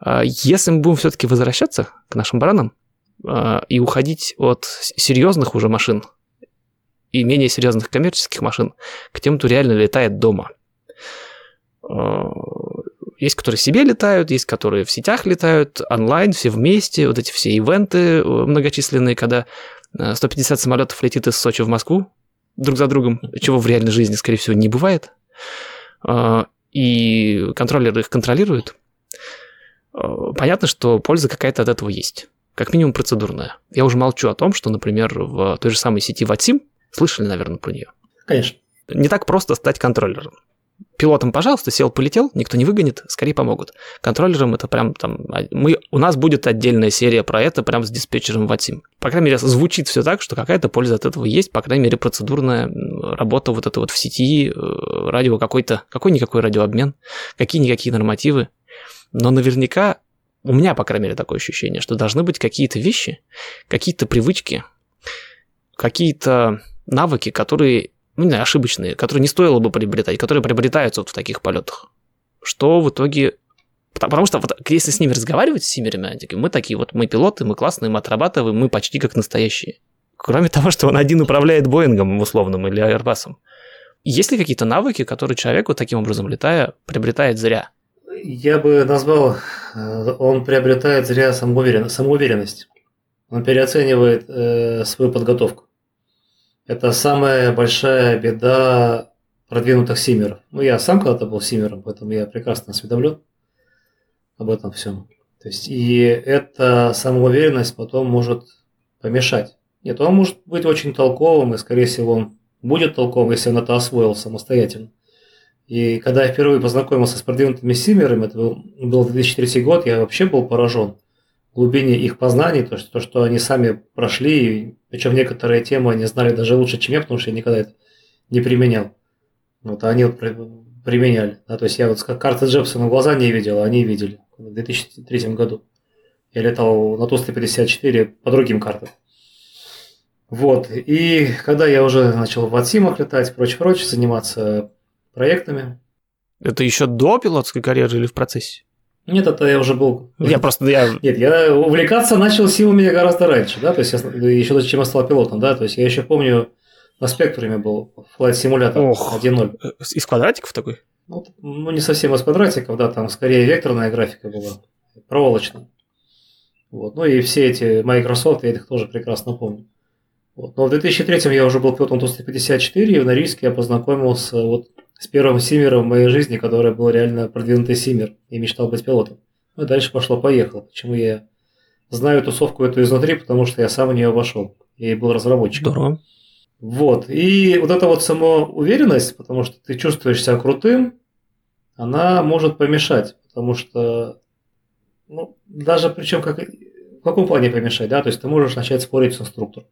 А, если мы будем все-таки возвращаться к нашим баранам а, и уходить от серьезных уже машин и менее серьезных коммерческих машин к тем, кто реально летает дома. А, есть, которые себе летают, есть, которые в сетях летают, онлайн, все вместе, вот эти все ивенты э, многочисленные, когда 150 самолетов летит из Сочи в Москву друг за другом, чего в реальной жизни, скорее всего, не бывает. Э, и контроллеры их контролируют, э, понятно, что польза какая-то от этого есть. Как минимум процедурная. Я уже молчу о том, что, например, в той же самой сети Ватсим, слышали, наверное, про нее? Конечно. Не так просто стать контроллером. Пилотом, пожалуйста, сел, полетел, никто не выгонит, скорее помогут. Контроллером это прям там... Мы, у нас будет отдельная серия про это прям с диспетчером Ватсим. По крайней мере, звучит все так, что какая-то польза от этого есть, по крайней мере, процедурная работа вот эта вот в сети, э, радио какой-то, какой-никакой радиообмен, какие-никакие нормативы. Но наверняка у меня, по крайней мере, такое ощущение, что должны быть какие-то вещи, какие-то привычки, какие-то навыки, которые ну, не ошибочные, которые не стоило бы приобретать, которые приобретаются вот в таких полетах. Что в итоге... Потому что вот, если с ними разговаривать, с симерами, мы такие вот, мы пилоты, мы классные, мы отрабатываем, мы почти как настоящие. Кроме того, что он один управляет Боингом условным или Airbus. Есть ли какие-то навыки, которые человек вот таким образом летая приобретает зря? Я бы назвал, э, он приобретает зря самоуверенность. самоуверенность. Он переоценивает э, свою подготовку. Это самая большая беда продвинутых симеров. Ну, я сам когда-то был симером, поэтому я прекрасно осведомлен об этом всем. То есть, и эта самоуверенность потом может помешать. Нет, он может быть очень толковым, и, скорее всего, он будет толковым, если он это освоил самостоятельно. И когда я впервые познакомился с продвинутыми симерами, это был, был 2003 год, я вообще был поражен глубине их познаний, то, что, то, что они сами прошли, причем некоторые темы они знали даже лучше, чем я, потому что я никогда это не применял. Вот, а они вот применяли. Да, то есть я вот карты Джепсона глаза не видел, а они видели в 2003 году. Я летал на Ту-154 по другим картам. Вот. И когда я уже начал в Атсимах летать, прочее-прочее, заниматься проектами. Это еще до пилотской карьеры или в процессе? Нет, это я уже был... Я просто... Я... *laughs* Нет, я увлекаться начал силами гораздо раньше, да, то есть я, еще чем я стал пилотом, да, то есть я еще помню, на спектруме был Flight Simulator Ох, 1.0. Э, из квадратиков такой? Ну, ну, не совсем из квадратиков, да, там скорее векторная графика была, проволочная. Вот. Ну и все эти Microsoft, я их тоже прекрасно помню. Вот. Но в 2003 я уже был пилотом Ту-154, и в Норильске я познакомился вот с первым симмером в моей жизни, который был реально продвинутый симмер, и мечтал быть пилотом. Ну и дальше пошло-поехало. Почему я знаю тусовку эту изнутри, потому что я сам в нее вошел. и был разработчиком. Здорово. Вот. И вот эта вот самоуверенность, потому что ты чувствуешь себя крутым, она может помешать, потому что, ну, даже причем как, в каком плане помешать, да, то есть ты можешь начать спорить с инструктором.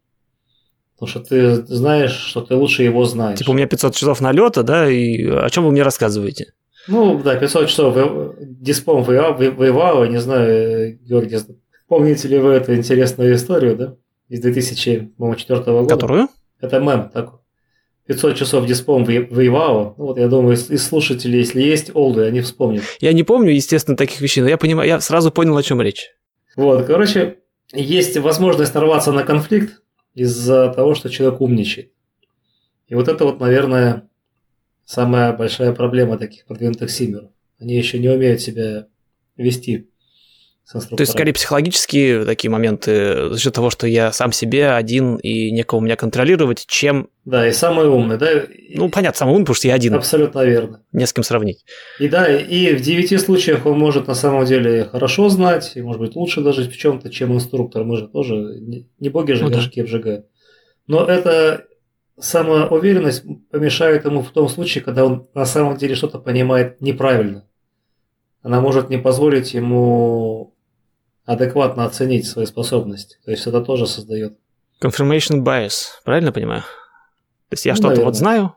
Потому что ты знаешь, что ты лучше его знаешь. Типа у меня 500 часов налета, да, и о чем вы мне рассказываете? Ну, да, 500 часов диспом воевал, не знаю, Георгий, помните ли вы эту интересную историю, да, из 2004 года? Которую? Это мем такой. 500 часов диспом воевал. Ну, вот я думаю, из слушателей, если есть олды, они вспомнят. Я не помню, естественно, таких вещей, но я понимаю, я сразу понял, о чем речь. Вот, короче, есть возможность нарваться на конфликт, из-за того, что человек умничает. И вот это вот, наверное, самая большая проблема таких продвинутых симеров. Они еще не умеют себя вести то есть, скорее, психологические такие моменты за счет того, что я сам себе один и некого меня контролировать, чем... Да, и самый умный, да? Ну, понятно, самый умный, потому что я один. Абсолютно верно. Не с кем сравнить. И да, и в девяти случаях он может на самом деле хорошо знать, и может быть лучше даже в чем-то, чем инструктор. Мы же тоже не боги же ну, горшки да. обжигают. Но это самоуверенность помешает ему в том случае, когда он на самом деле что-то понимает неправильно. Она может не позволить ему адекватно оценить свои способности. То есть это тоже создает. Confirmation bias, правильно понимаю? То есть я ну, что-то вот знаю,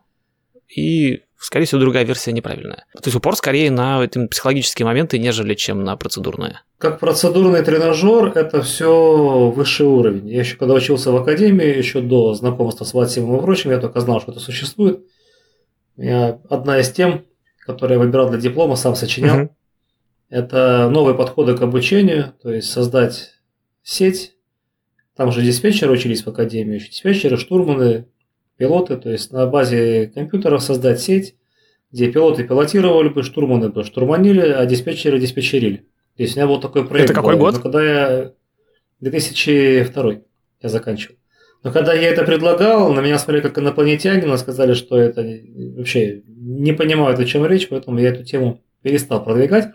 и, скорее всего, другая версия неправильная. То есть упор скорее на психологические моменты, нежели чем на процедурные. Как процедурный тренажер, это все высший уровень. Я еще когда учился в академии, еще до знакомства с Ватсимом и прочим, я только знал, что это существует. Меня одна из тем, которую я выбирал для диплома, сам сочинял. Uh-huh. Это новые подходы к обучению, то есть создать сеть. Там же диспетчеры учились в академии, диспетчеры, штурманы, пилоты, то есть на базе компьютеров создать сеть, где пилоты пилотировали бы, штурманы бы штурманили, а диспетчеры диспетчерили. То есть у меня был такой проект. Это какой год? Но когда я 2002 я заканчивал. Но когда я это предлагал, на меня смотрели как инопланетянина, сказали, что это вообще не понимают, о чем речь, поэтому я эту тему перестал продвигать.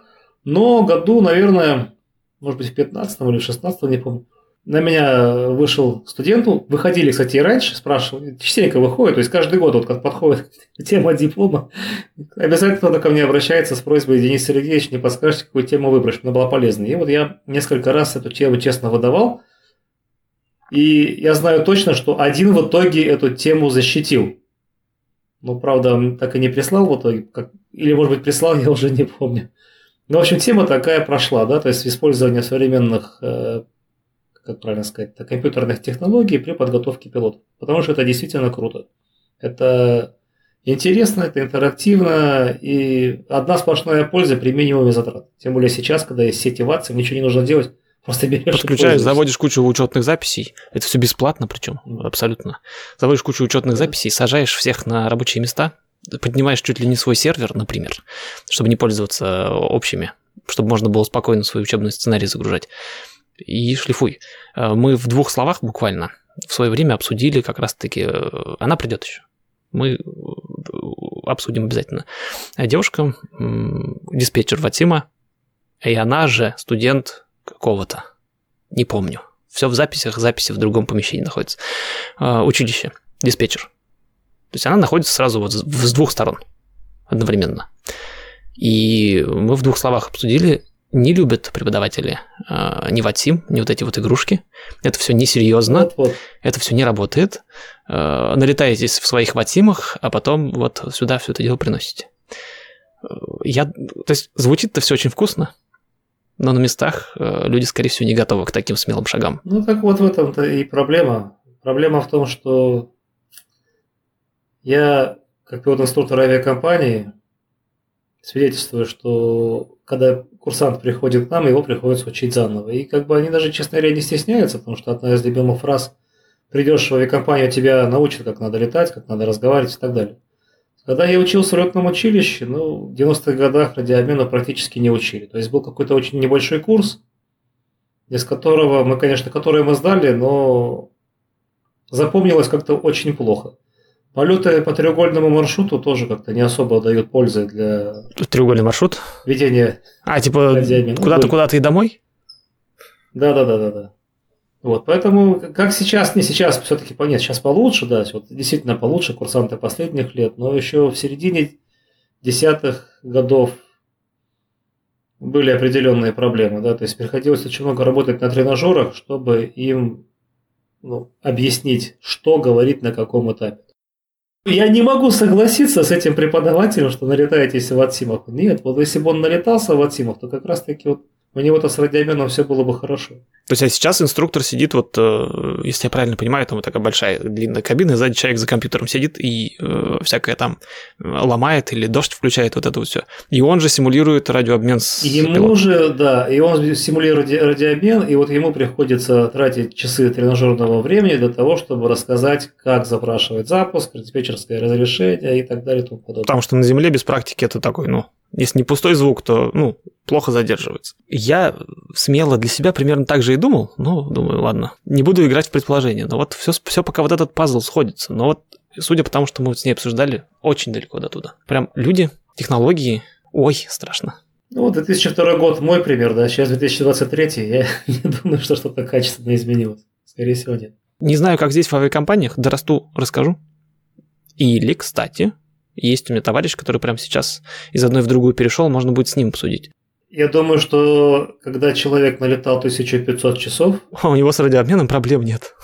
Но году, наверное, может быть, в 15 или в 16 не помню, на меня вышел студент, выходили, кстати, и раньше, спрашивали, частенько выходит, то есть каждый год, вот как подходит *laughs* тема диплома, обязательно кто-то ко мне обращается с просьбой, Денис Сергеевич, не подскажете, какую тему выбрать, чтобы она была полезной. И вот я несколько раз эту тему честно выдавал, и я знаю точно, что один в итоге эту тему защитил. Ну, правда, так и не прислал в итоге, как... или, может быть, прислал, *laughs* я уже не помню. Ну, в общем, тема такая прошла, да, то есть использование современных э, как правильно сказать, компьютерных технологий при подготовке пилотов. Потому что это действительно круто. Это интересно, это интерактивно, и одна сплошная польза при минимуме затрат. Тем более сейчас, когда есть сети ватсов, ничего не нужно делать, *laughs* просто берешь Подключаешь, заводишь кучу учетных записей, это все бесплатно причем, абсолютно. Заводишь кучу учетных записей, сажаешь всех на рабочие места, поднимаешь чуть ли не свой сервер, например, чтобы не пользоваться общими, чтобы можно было спокойно свой учебный сценарий загружать и шлифуй. Э, мы в двух словах буквально в свое время обсудили как раз-таки, э, она придет еще. Мы э, обсудим обязательно. Девушка, диспетчер Ватима, и она же студент какого-то, не помню. Все в записях, записи в другом помещении находятся. Училище, диспетчер. То есть она находится сразу вот с двух сторон одновременно. И мы в двух словах обсудили, не любят преподаватели э, ни ватсим, ни вот эти вот игрушки. Это все несерьезно, вот, вот. это все не работает. Э, налетаетесь в своих ватсимах, а потом вот сюда все это дело приносите. Я, то есть звучит-то все очень вкусно, но на местах э, люди, скорее всего, не готовы к таким смелым шагам. Ну так вот в этом-то и проблема. Проблема в том, что я, как пилот-инструктор авиакомпании, свидетельствую, что когда курсант приходит к нам, его приходится учить заново. И как бы они даже, честно говоря, не стесняются, потому что одна из любимых фраз «придешь в авиакомпанию, тебя научат, как надо летать, как надо разговаривать» и так далее. Когда я учился в летном училище, ну, в 90-х годах радиообмена практически не учили. То есть был какой-то очень небольшой курс, из которого мы, конечно, который мы сдали, но запомнилось как-то очень плохо. Полеты по треугольному маршруту тоже как-то не особо дают пользы для... Треугольный маршрут? Ведения... А, типа куда-то, куда-то и домой? Да-да-да-да-да. Вот, поэтому, как сейчас, не сейчас, все-таки, нет, сейчас получше, да, вот действительно получше, курсанты последних лет, но еще в середине десятых годов были определенные проблемы, да, то есть приходилось очень много работать на тренажерах, чтобы им ну, объяснить, что говорить на каком этапе. Я не могу согласиться с этим преподавателем, что налетаетесь в отсимах. Нет, вот если бы он налетался в отсимах, то как раз таки вот у него-то с радиоменом все было бы хорошо. То есть, а сейчас инструктор сидит, вот, э, если я правильно понимаю, там вот такая большая длинная кабина, и сзади человек за компьютером сидит и э, всякое там э, ломает или дождь включает, вот это вот все. И он же симулирует радиообмен с Ему пилотом. же, да, и он симулирует радиообмен, и вот ему приходится тратить часы тренажерного времени для того, чтобы рассказать, как запрашивать запуск, диспетчерское разрешение и так далее и тому подобное. Потому что на Земле без практики это такой, ну, если не пустой звук, то, ну, плохо задерживается. Я смело для себя примерно так же и думал, ну, думаю, ладно, не буду играть в предположение, но вот все, все пока вот этот пазл сходится, но вот судя по тому, что мы с ней обсуждали, очень далеко до туда. Прям люди, технологии, ой, страшно. Ну, 2002 год мой пример, да, сейчас 2023, я *laughs* не думаю, что что-то качественно изменилось. Скорее всего, нет. Не знаю, как здесь в авиакомпаниях, дорасту, расскажу. Или, кстати, есть у меня товарищ, который прямо сейчас из одной в другую перешел, можно будет с ним обсудить. Я думаю, что когда человек налетал 1500 часов... *laughs* У него с радиообменом проблем нет. *laughs*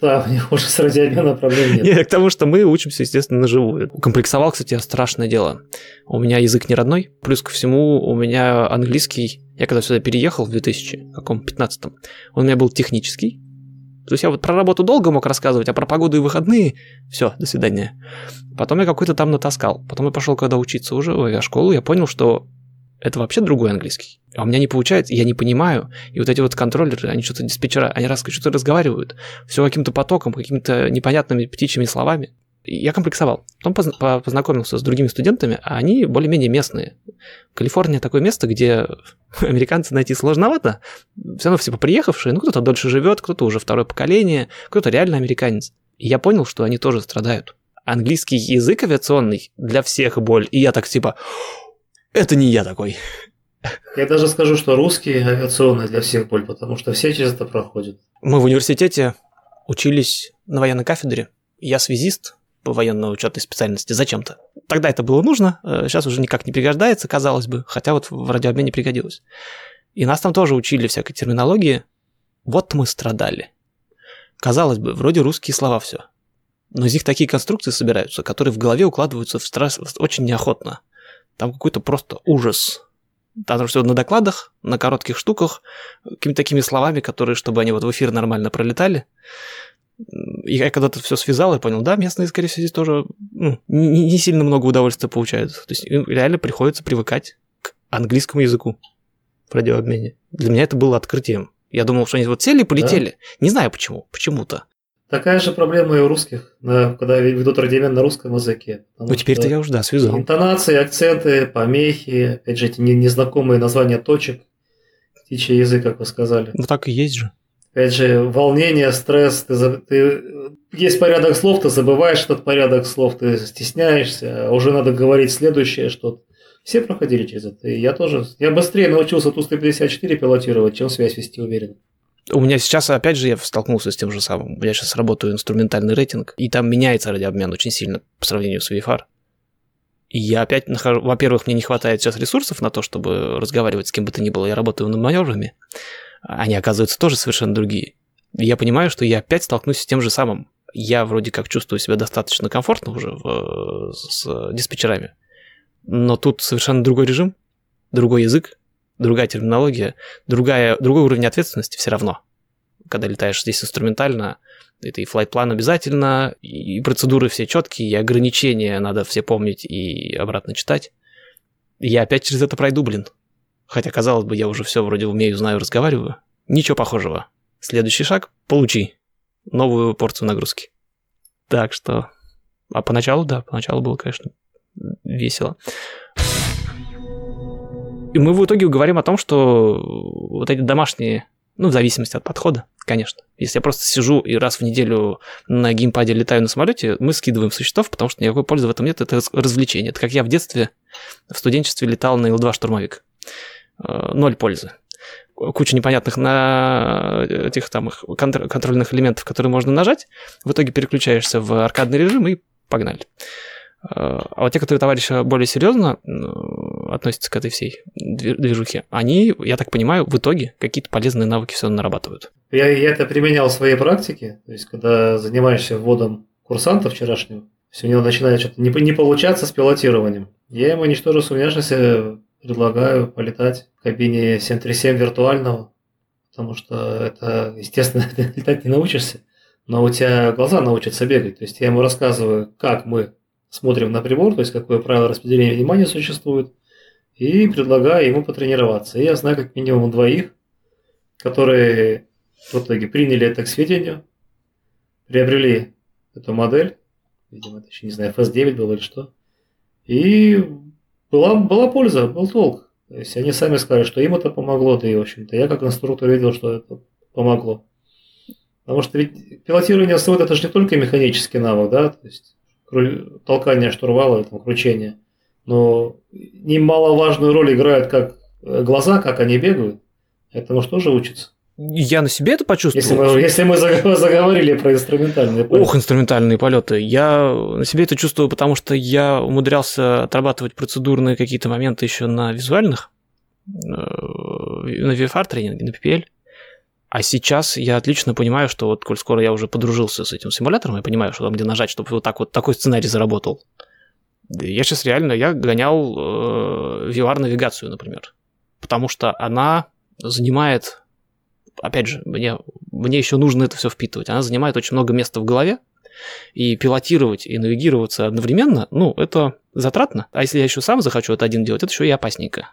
Да, у него уже с радиообменом проблем нет. Нет, к тому, что мы учимся, естественно, наживую. Комплексовал, кстати, страшное дело. У меня язык не родной, плюс ко всему у меня английский... Я когда сюда переехал в 2000, каком 15 он у меня был технический, то есть я вот про работу долго мог рассказывать, а про погоду и выходные все, до свидания. Потом я какой-то там натаскал. Потом я пошел когда учиться уже в авиашколу, я понял, что это вообще другой английский. А у меня не получается, я не понимаю. И вот эти вот контроллеры, они что-то диспетчера, они раз что-то разговаривают, все каким-то потоком, какими-то непонятными птичьими словами. Я комплексовал. Потом познакомился с другими студентами, а они более-менее местные. Калифорния такое место, где *laughs* американцы найти сложновато. Все равно все приехавшие, ну кто-то дольше живет, кто-то уже второе поколение, кто-то реально американец. И я понял, что они тоже страдают. Английский язык авиационный для всех боль. И я так типа, это не я такой. Я даже скажу, что русский авиационный для всех боль, потому что все через это проходят. Мы в университете учились на военной кафедре. Я связист, по военно-учетной специальности зачем-то. Тогда это было нужно, сейчас э, уже никак не пригождается, казалось бы, хотя вот в радиообмене пригодилось. И нас там тоже учили всякой терминологии. Вот мы страдали. Казалось бы, вроде русские слова все. Но из них такие конструкции собираются, которые в голове укладываются в стресс очень неохотно. Там какой-то просто ужас. Там все на докладах, на коротких штуках, какими-то такими словами, которые, чтобы они вот в эфир нормально пролетали я когда-то все связал и понял, да, местные, скорее всего, здесь тоже ну, не, не сильно много удовольствия получают. То есть им реально приходится привыкать к английскому языку в радиообмене. Для меня это было открытием. Я думал, что они вот сели и полетели. Да. Не знаю почему, почему-то. Такая же проблема и у русских, да, когда ведут радиомен на русском языке. Ну, теперь-то я уже, да, связал. Интонации, акценты, помехи, опять же, эти незнакомые названия точек, птичий язык, как вы сказали. Ну, так и есть же. Опять же, волнение, стресс, ты, ты, есть порядок слов, ты забываешь этот порядок слов, ты стесняешься, а уже надо говорить следующее что-то. Все проходили через это. И я тоже. Я быстрее научился Ту-154 пилотировать, чем связь вести уверенно. У меня сейчас, опять же, я столкнулся с тем же самым. Я сейчас работаю инструментальный рейтинг, и там меняется радиообмен очень сильно по сравнению с VFR. И я опять нахожу... Во-первых, мне не хватает сейчас ресурсов на то, чтобы разговаривать с кем бы то ни было. Я работаю над маневрами они оказываются тоже совершенно другие. И я понимаю, что я опять столкнусь с тем же самым. Я вроде как чувствую себя достаточно комфортно уже в, с диспетчерами, но тут совершенно другой режим, другой язык, другая терминология, другая, другой уровень ответственности все равно. Когда летаешь здесь инструментально, это и флайт-план обязательно, и процедуры все четкие, и ограничения надо все помнить и обратно читать. я опять через это пройду, блин. Хотя, казалось бы, я уже все вроде умею, знаю, разговариваю. Ничего похожего. Следующий шаг – получи новую порцию нагрузки. Так что... А поначалу, да, поначалу было, конечно, весело. И мы в итоге говорим о том, что вот эти домашние, ну, в зависимости от подхода, конечно. Если я просто сижу и раз в неделю на геймпаде летаю на самолете, мы скидываем существов, потому что никакой пользы в этом нет, это развлечение. Это как я в детстве, в студенчестве летал на Ил-2 штурмовик. Э, ноль пользы. Куча непонятных на этих там контрольных элементов, которые можно нажать. В итоге переключаешься в аркадный режим и погнали. Э, а вот те, которые товарищи более серьезно относятся к этой всей движухе, они, я так понимаю, в итоге какие-то полезные навыки все нарабатывают. Я, я это применял в своей практике. То есть, когда занимаешься вводом курсанта вчерашнего, все у него начинает что-то не, не получаться с пилотированием. Я ему, ничтоже сумняшности, предлагаю полетать в кабине 737 виртуального, потому что это, естественно, *laughs* летать не научишься, но у тебя глаза научатся бегать. То есть я ему рассказываю, как мы смотрим на прибор, то есть какое правило распределения внимания существует, и предлагаю ему потренироваться. И я знаю как минимум двоих, которые в итоге приняли это к сведению, приобрели эту модель, видимо, это еще не знаю, FS9 был или что, и была, была польза, был толк. То есть они сами сказали, что им это помогло, да и, в общем-то, я как инструктор видел, что это помогло. Потому что ведь пилотирование СВО это же не только механический навык, да, то есть толкание штурвала, там, кручение. Но немаловажную роль играют как э, глаза, как они бегают. Этому же учится? Я на себе это почувствовал. Если мы, если мы *laughs* заговорили про инструментальные полеты. Ох, инструментальные полеты. Я на себе это чувствую, потому что я умудрялся отрабатывать процедурные какие-то моменты еще на визуальных, э, на VFR тренинге, на PPL. А сейчас я отлично понимаю, что вот коль скоро я уже подружился с этим симулятором, я понимаю, что там где нажать, чтобы вот так вот такой сценарий заработал. Я сейчас реально, я гонял э, VR-навигацию, например. Потому что она занимает опять же, мне, мне еще нужно это все впитывать. Она занимает очень много места в голове, и пилотировать и навигироваться одновременно, ну, это затратно. А если я еще сам захочу это один делать, это еще и опасненько.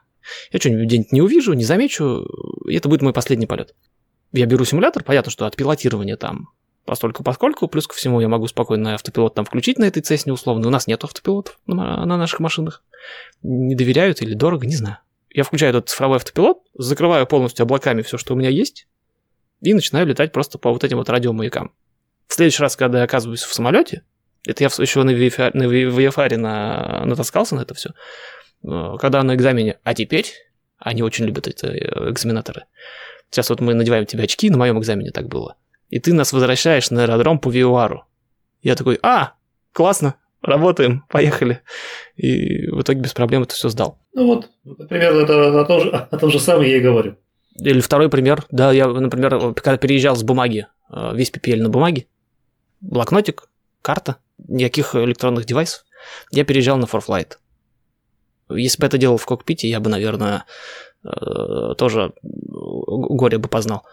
Я что-нибудь где-нибудь не увижу, не замечу, и это будет мой последний полет. Я беру симулятор, понятно, что от пилотирования там постольку поскольку, плюс ко всему я могу спокойно автопилот там включить на этой цесне условно. У нас нет автопилотов на, на наших машинах. Не доверяют или дорого, не знаю. Я включаю этот цифровой автопилот, закрываю полностью облаками все, что у меня есть, и начинаю летать просто по вот этим вот радиомаякам. В следующий раз, когда я оказываюсь в самолете, это я еще на VFR, на на, натаскался на это все, э, когда на экзамене, а теперь, они очень любят эти э, экзаменаторы. Сейчас вот мы надеваем тебе очки, на моем экзамене так было. И ты нас возвращаешь на аэродром по VOR. Я такой, а, классно, работаем, поехали. И в итоге без проблем это все сдал. Ну вот, примерно это о том же, о том же самом я и говорю. Или второй пример, да, я, например, когда переезжал с бумаги, э, весь PPL на бумаге, блокнотик, карта, никаких электронных девайсов, я переезжал на ForFlight. Если бы это делал в кокпите, я бы, наверное, э, тоже горе бы познал.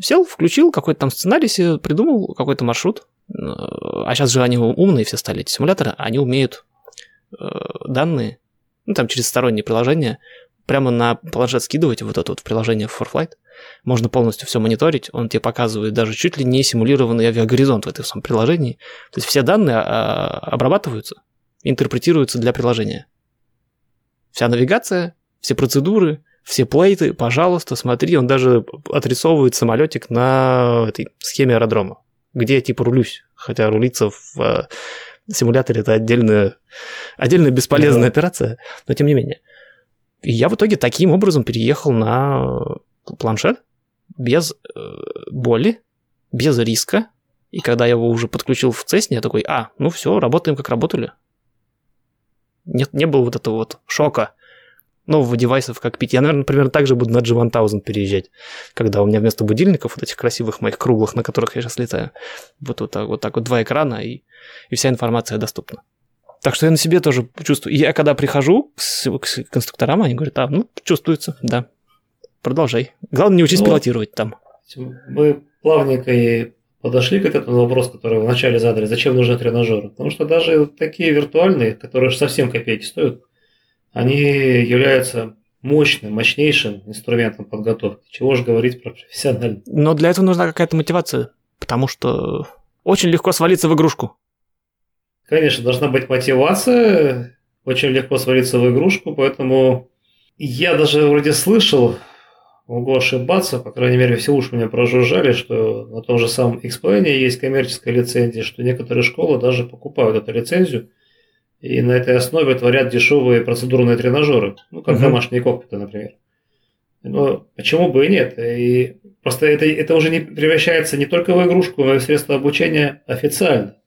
Сел, включил какой-то там сценарий себе, придумал какой-то маршрут. А сейчас же они умные все стали, эти симуляторы, они умеют э, данные, ну там через сторонние приложения, прямо на планшет скидывать вот это вот в приложение ForFlight. Можно полностью все мониторить, он тебе показывает даже чуть ли не симулированный авиагоризонт в этом самом приложении. То есть все данные а, обрабатываются, интерпретируются для приложения. Вся навигация, все процедуры, все плейты, пожалуйста, смотри, он даже отрисовывает самолетик на этой схеме аэродрома, где я типа рулюсь, хотя рулиться в э, симуляторе это отдельная, отдельная бесполезная да. операция, но тем не менее. И я в итоге таким образом переехал на планшет без э, боли, без риска. И когда я его уже подключил в Цесне, я такой, а, ну все, работаем как работали. Нет, не было вот этого вот шока нового девайса в кокпите. Я, наверное, примерно так же буду на G1000 переезжать, когда у меня вместо будильников вот этих красивых моих круглых, на которых я сейчас летаю, вот, вот, так, вот так вот два экрана, и, и вся информация доступна. Так что я на себе тоже чувствую. Я когда прихожу к, к конструкторам, они говорят, а, ну, чувствуется, да, продолжай. Главное, не учись ну, пилотировать там. Мы плавненько и подошли к этому вопросу, который вы вначале задали, зачем нужны тренажеры. Потому что даже такие виртуальные, которые совсем копейки стоят, они являются мощным, мощнейшим инструментом подготовки. Чего же говорить про профессиональный. Но для этого нужна какая-то мотивация, потому что очень легко свалиться в игрушку. Конечно, должна быть мотивация, очень легко свалиться в игрушку, поэтому я даже вроде слышал, могу ошибаться, по крайней мере, все уши меня прожужжали, что на том же самом X-Plane есть коммерческая лицензия, что некоторые школы даже покупают эту лицензию – и на этой основе творят дешевые процедурные тренажеры, ну, как угу. домашние кокпиты, например. Но почему бы и нет? И просто это, это уже не превращается не только в игрушку, но и в средство обучения официально.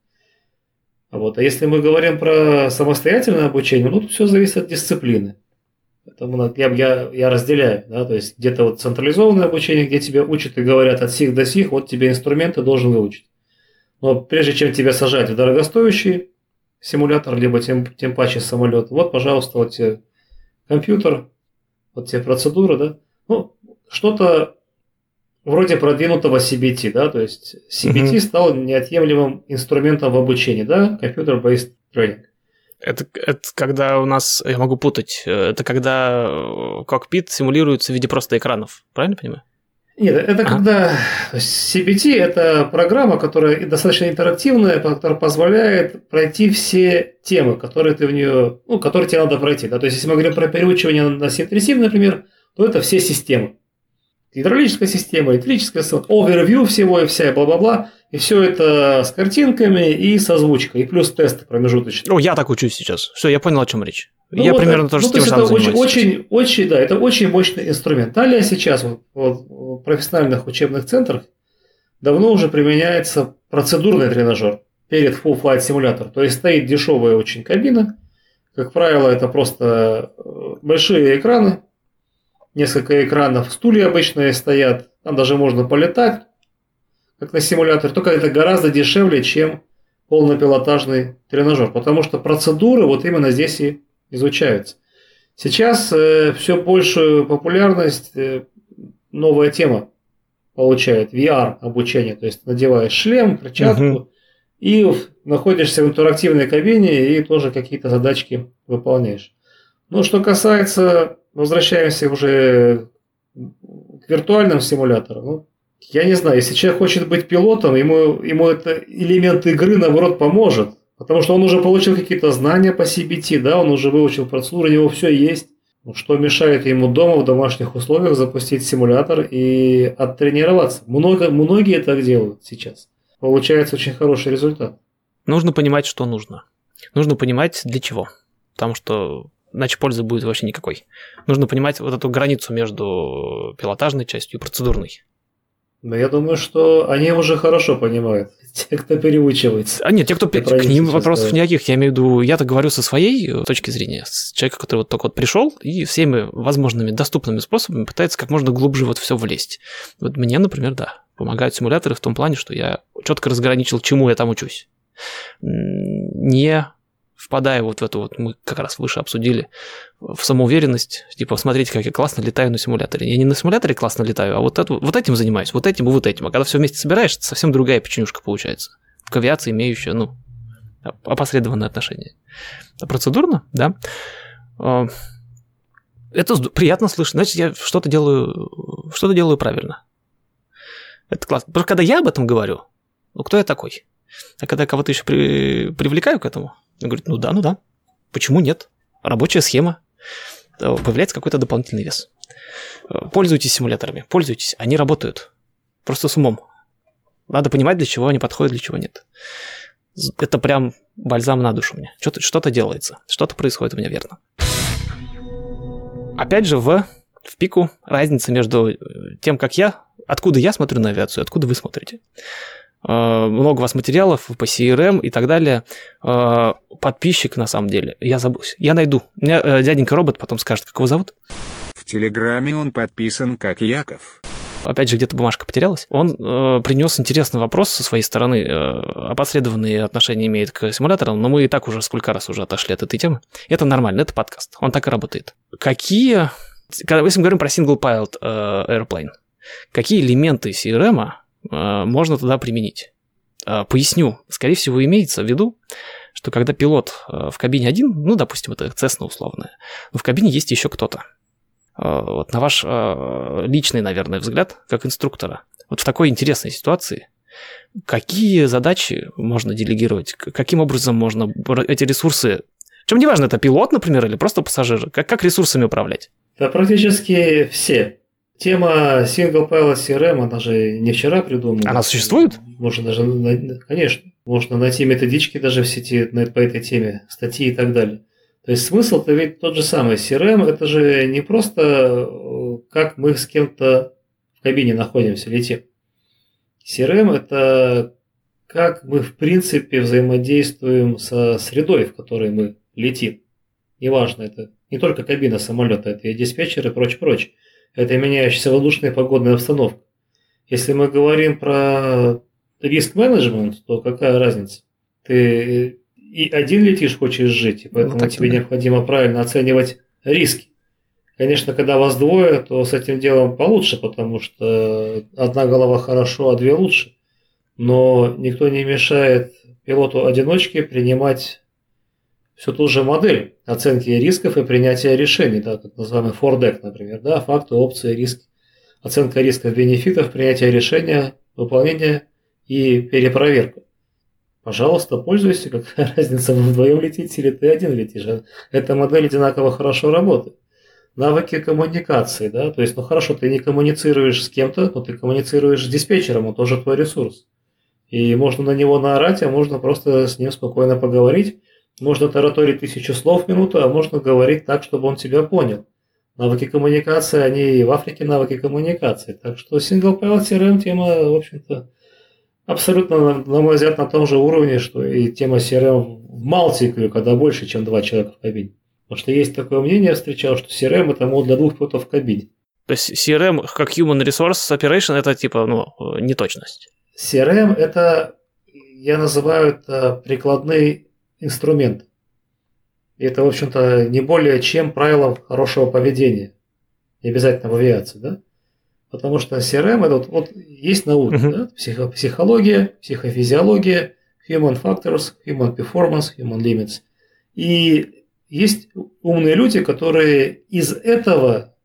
Вот. А если мы говорим про самостоятельное обучение, ну, тут все зависит от дисциплины. Поэтому я, я, я разделяю, да, то есть где-то вот централизованное обучение, где тебя учат и говорят от сих до сих, вот тебе инструменты должен выучить. Но прежде чем тебя сажать в дорогостоящий симулятор, либо тем, тем паче самолет. Вот, пожалуйста, вот тебе компьютер, вот тебе процедуры, да. Ну, что-то вроде продвинутого CBT, да, то есть CBT mm-hmm. стал неотъемлемым инструментом в обучении, да, компьютер-based training. Это, это когда у нас, я могу путать, это когда э, кокпит симулируется в виде просто экранов, правильно понимаю? Нет, это а? когда CBT – это программа, которая достаточно интерактивная, которая позволяет пройти все темы, которые ты в нее, ну, которые тебе надо пройти. Да? То есть, если мы говорим про переучивание на синтресив, например, то это все системы. Гидравлическая система, электрическая система, overview всего и вся, и бла-бла-бла. И все это с картинками и с озвучкой, и плюс тесты промежуточные. О, я так учусь сейчас. Все, я понял, о чем речь. Ну, я вот, примерно тоже ну, с тем же самым очень, очень, очень, да, это очень мощный инструмент. Далее сейчас вот, вот, в профессиональных учебных центрах давно уже применяется процедурный тренажер перед Full Flight Simulator. То есть стоит дешевая очень кабина. Как правило, это просто э, большие экраны, несколько экранов, стулья обычные стоят, там даже можно полетать, как на симуляторе, только это гораздо дешевле, чем полнопилотажный тренажер, потому что процедуры вот именно здесь и изучаются. Сейчас э, все большую популярность э, новая тема получает VR обучение, то есть надеваешь шлем, перчатку угу. и находишься в интерактивной кабине и тоже какие-то задачки выполняешь. Ну, что касается, возвращаемся уже к виртуальным симуляторам, ну, Я не знаю, если человек хочет быть пилотом, ему, ему это элемент игры, наоборот, поможет. Потому что он уже получил какие-то знания по CBT, да, он уже выучил процедуру, у него все есть. Ну, что мешает ему дома в домашних условиях запустить симулятор и оттренироваться? Много, многие так делают сейчас. Получается очень хороший результат. Нужно понимать, что нужно. Нужно понимать, для чего. Потому что иначе пользы будет вообще никакой. Нужно понимать вот эту границу между пилотажной частью и процедурной. Но я думаю, что они уже хорошо понимают, *laughs* те, кто переучивается. А нет, те, кто... К ним вопросов да. никаких. Я имею в виду, я-то говорю со своей э, точки зрения, с человека, который вот только вот пришел и всеми возможными доступными способами пытается как можно глубже вот все влезть. Вот мне, например, да, помогают симуляторы в том плане, что я четко разграничил, чему я там учусь. Не впадая вот в эту вот, мы как раз выше обсудили, в самоуверенность, типа, смотрите, как я классно летаю на симуляторе. Я не на симуляторе классно летаю, а вот, это, вот этим занимаюсь, вот этим и вот этим. А когда все вместе собираешь, это совсем другая печенюшка получается. К авиации имеющая, ну, опосредованное отношение. А процедурно, да. А, это приятно слышать. Значит, я что-то делаю, что-то делаю правильно. Это классно. Что когда я об этом говорю, ну, кто я такой? А когда кого-то еще при, привлекаю к этому, он говорит, ну да, ну да. Почему нет? Рабочая схема. Э, появляется какой-то дополнительный вес. Э, пользуйтесь симуляторами, пользуйтесь, они работают. Просто с умом. Надо понимать, для чего они подходят, для чего нет. Это прям бальзам на душу мне. Что-то, что-то делается, что-то происходит у меня верно. Опять же, в, в пику разница между э, тем, как я, откуда я смотрю на авиацию, откуда вы смотрите. Э, много у вас материалов по CRM и так далее. Э, подписчик, на самом деле, я забыл. Я найду. Меня э, дяденька робот потом скажет, как его зовут. В Телеграме он подписан как Яков. Опять же, где-то бумажка потерялась. Он э, принес интересный вопрос со своей стороны. Э, опосредованные отношения имеет к симуляторам, но мы и так уже сколько раз уже отошли от этой темы. Это нормально, это подкаст. Он так и работает. Какие... Когда, если мы говорим про single pilot э, airplane, какие элементы CRM Э, можно туда применить. Э, поясню. Скорее всего, имеется в виду, что когда пилот э, в кабине один, ну, допустим, это Cessna условная, но в кабине есть еще кто-то. Вот на ваш личный, наверное, взгляд, как инструктора, вот в такой интересной ситуации, какие задачи можно делегировать, каким образом можно эти ресурсы, чем не важно, это пилот, например, или просто пассажир, как, как ресурсами управлять? Да практически все. Тема Single Pilot CRM, она же не вчера придумана. Она существует? Можно даже, конечно, можно найти методички даже в сети по этой теме, статьи и так далее. То есть смысл-то ведь тот же самый. CRM это же не просто э, как мы с кем-то в кабине находимся, летим. CRM это как мы в принципе взаимодействуем со средой, в которой мы летим. Неважно, это не только кабина самолета, это и диспетчер и прочее, прочее это меняющаяся воздушная погодная обстановка. Если мы говорим про риск-менеджмент, то какая разница? Ты и один летишь, хочешь жить, и поэтому ну, тебе да. необходимо правильно оценивать риски. Конечно, когда вас двое, то с этим делом получше, потому что одна голова хорошо, а две лучше. Но никто не мешает пилоту-одиночке принимать всю ту же модель оценки рисков и принятия решений, да, так называемый фордек, например, да, факты, опции, риск, оценка рисков, бенефитов, принятие решения, выполнение и перепроверка. Пожалуйста, пользуйся, какая *laughs* разница, вы вдвоем летите или ты один летишь. Эта модель одинаково хорошо работает. Навыки коммуникации, да, то есть, ну хорошо, ты не коммуницируешь с кем-то, но ты коммуницируешь с диспетчером, он тоже твой ресурс. И можно на него наорать, а можно просто с ним спокойно поговорить, можно тараторить тысячу слов в минуту, а можно говорить так, чтобы он тебя понял. Навыки коммуникации, они и в Африке навыки коммуникации. Так что Single Pilot CRM тема, в общем-то, абсолютно, на мой взгляд, на том же уровне, что и тема CRM в Малте, когда больше, чем два человека в кабине. Потому что есть такое мнение, я встречал, что CRM это мод для двух пилотов в кабине. То есть CRM как Human Resource Operation это типа, ну, неточность. CRM это, я называю это прикладный инструмент. И это, в общем-то, не более чем правило хорошего поведения. Не обязательно в авиации, да? Потому что CRM это вот, вот есть наука, uh-huh. да? Психо- психология, психофизиология, human factors, human performance, human limits. И есть умные люди, которые из этого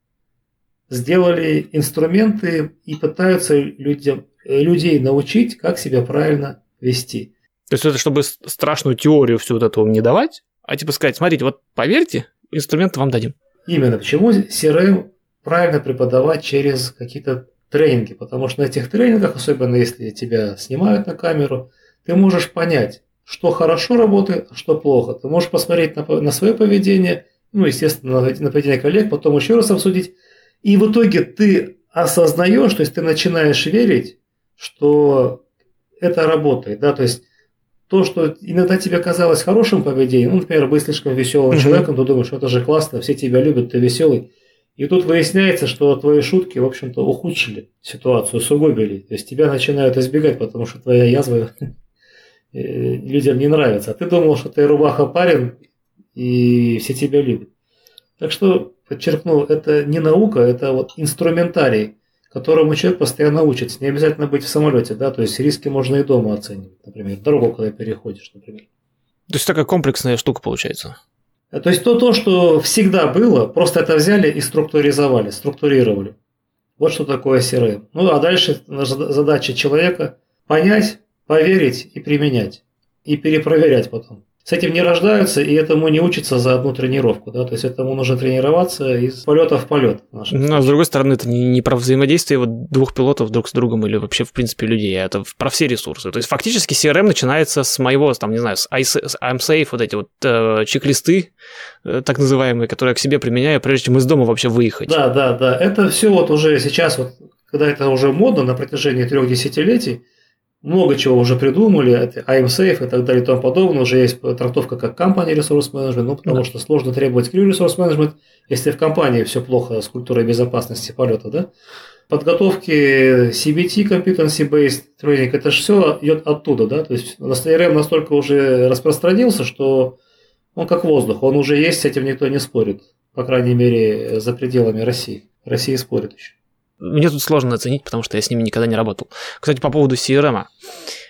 сделали инструменты и пытаются людям, людей научить, как себя правильно вести. То есть это чтобы страшную теорию всю вот эту не давать, а типа сказать, смотрите, вот поверьте, инструменты вам дадим. Именно. Почему CRM правильно преподавать через какие-то тренинги? Потому что на этих тренингах, особенно если тебя снимают на камеру, ты можешь понять, что хорошо работает, а что плохо. Ты можешь посмотреть на, на свое поведение, ну, естественно, на, на поведение коллег, потом еще раз обсудить. И в итоге ты осознаешь, то есть ты начинаешь верить, что это работает, да, то есть то, что иногда тебе казалось хорошим поведением, ну, например, быть слишком веселым mm-hmm. человеком, ты думаешь, что это же классно, все тебя любят, ты веселый. И тут выясняется, что твои шутки, в общем-то, ухудшили ситуацию, усугубили. То есть тебя начинают избегать, потому что твоя язва *laughs* э, людям не нравится. А ты думал, что ты рубаха парень, и все тебя любят. Так что, подчеркну, это не наука, это вот инструментарий которому человек постоянно учится. Не обязательно быть в самолете, да, то есть риски можно и дома оценивать, например, дорогу, когда переходишь, например. То есть такая комплексная штука получается. А, то есть то, то, что всегда было, просто это взяли и структуризовали, структурировали. Вот что такое CRM. Ну а дальше задача человека понять, поверить и применять. И перепроверять потом с этим не рождаются, и этому не учатся за одну тренировку, да, то есть этому нужно тренироваться из полета в полет. Ну, а с другой стороны, это не, не про взаимодействие вот двух пилотов друг с другом или вообще, в принципе, людей, а это про все ресурсы. То есть, фактически, CRM начинается с моего, там, не знаю, с IMSafe, вот эти вот э, чек-листы, э, так называемые, которые я к себе применяю, прежде чем из дома вообще выехать. Да, да, да, это все вот уже сейчас, вот, когда это уже модно на протяжении трех десятилетий, много чего уже придумали, IMSafe и так далее и тому подобное. Уже есть трактовка как Company Resource Management, ну, потому да. что сложно требовать Crew Resource Management, если в компании все плохо с культурой безопасности полета, да. Подготовки CBT, Competency Based Training, это же все идет оттуда, да, то есть CRM настолько уже распространился, что он как воздух, он уже есть, с этим никто не спорит, по крайней мере, за пределами России. Россия спорит еще. Мне тут сложно оценить, потому что я с ними никогда не работал. Кстати, по поводу CRM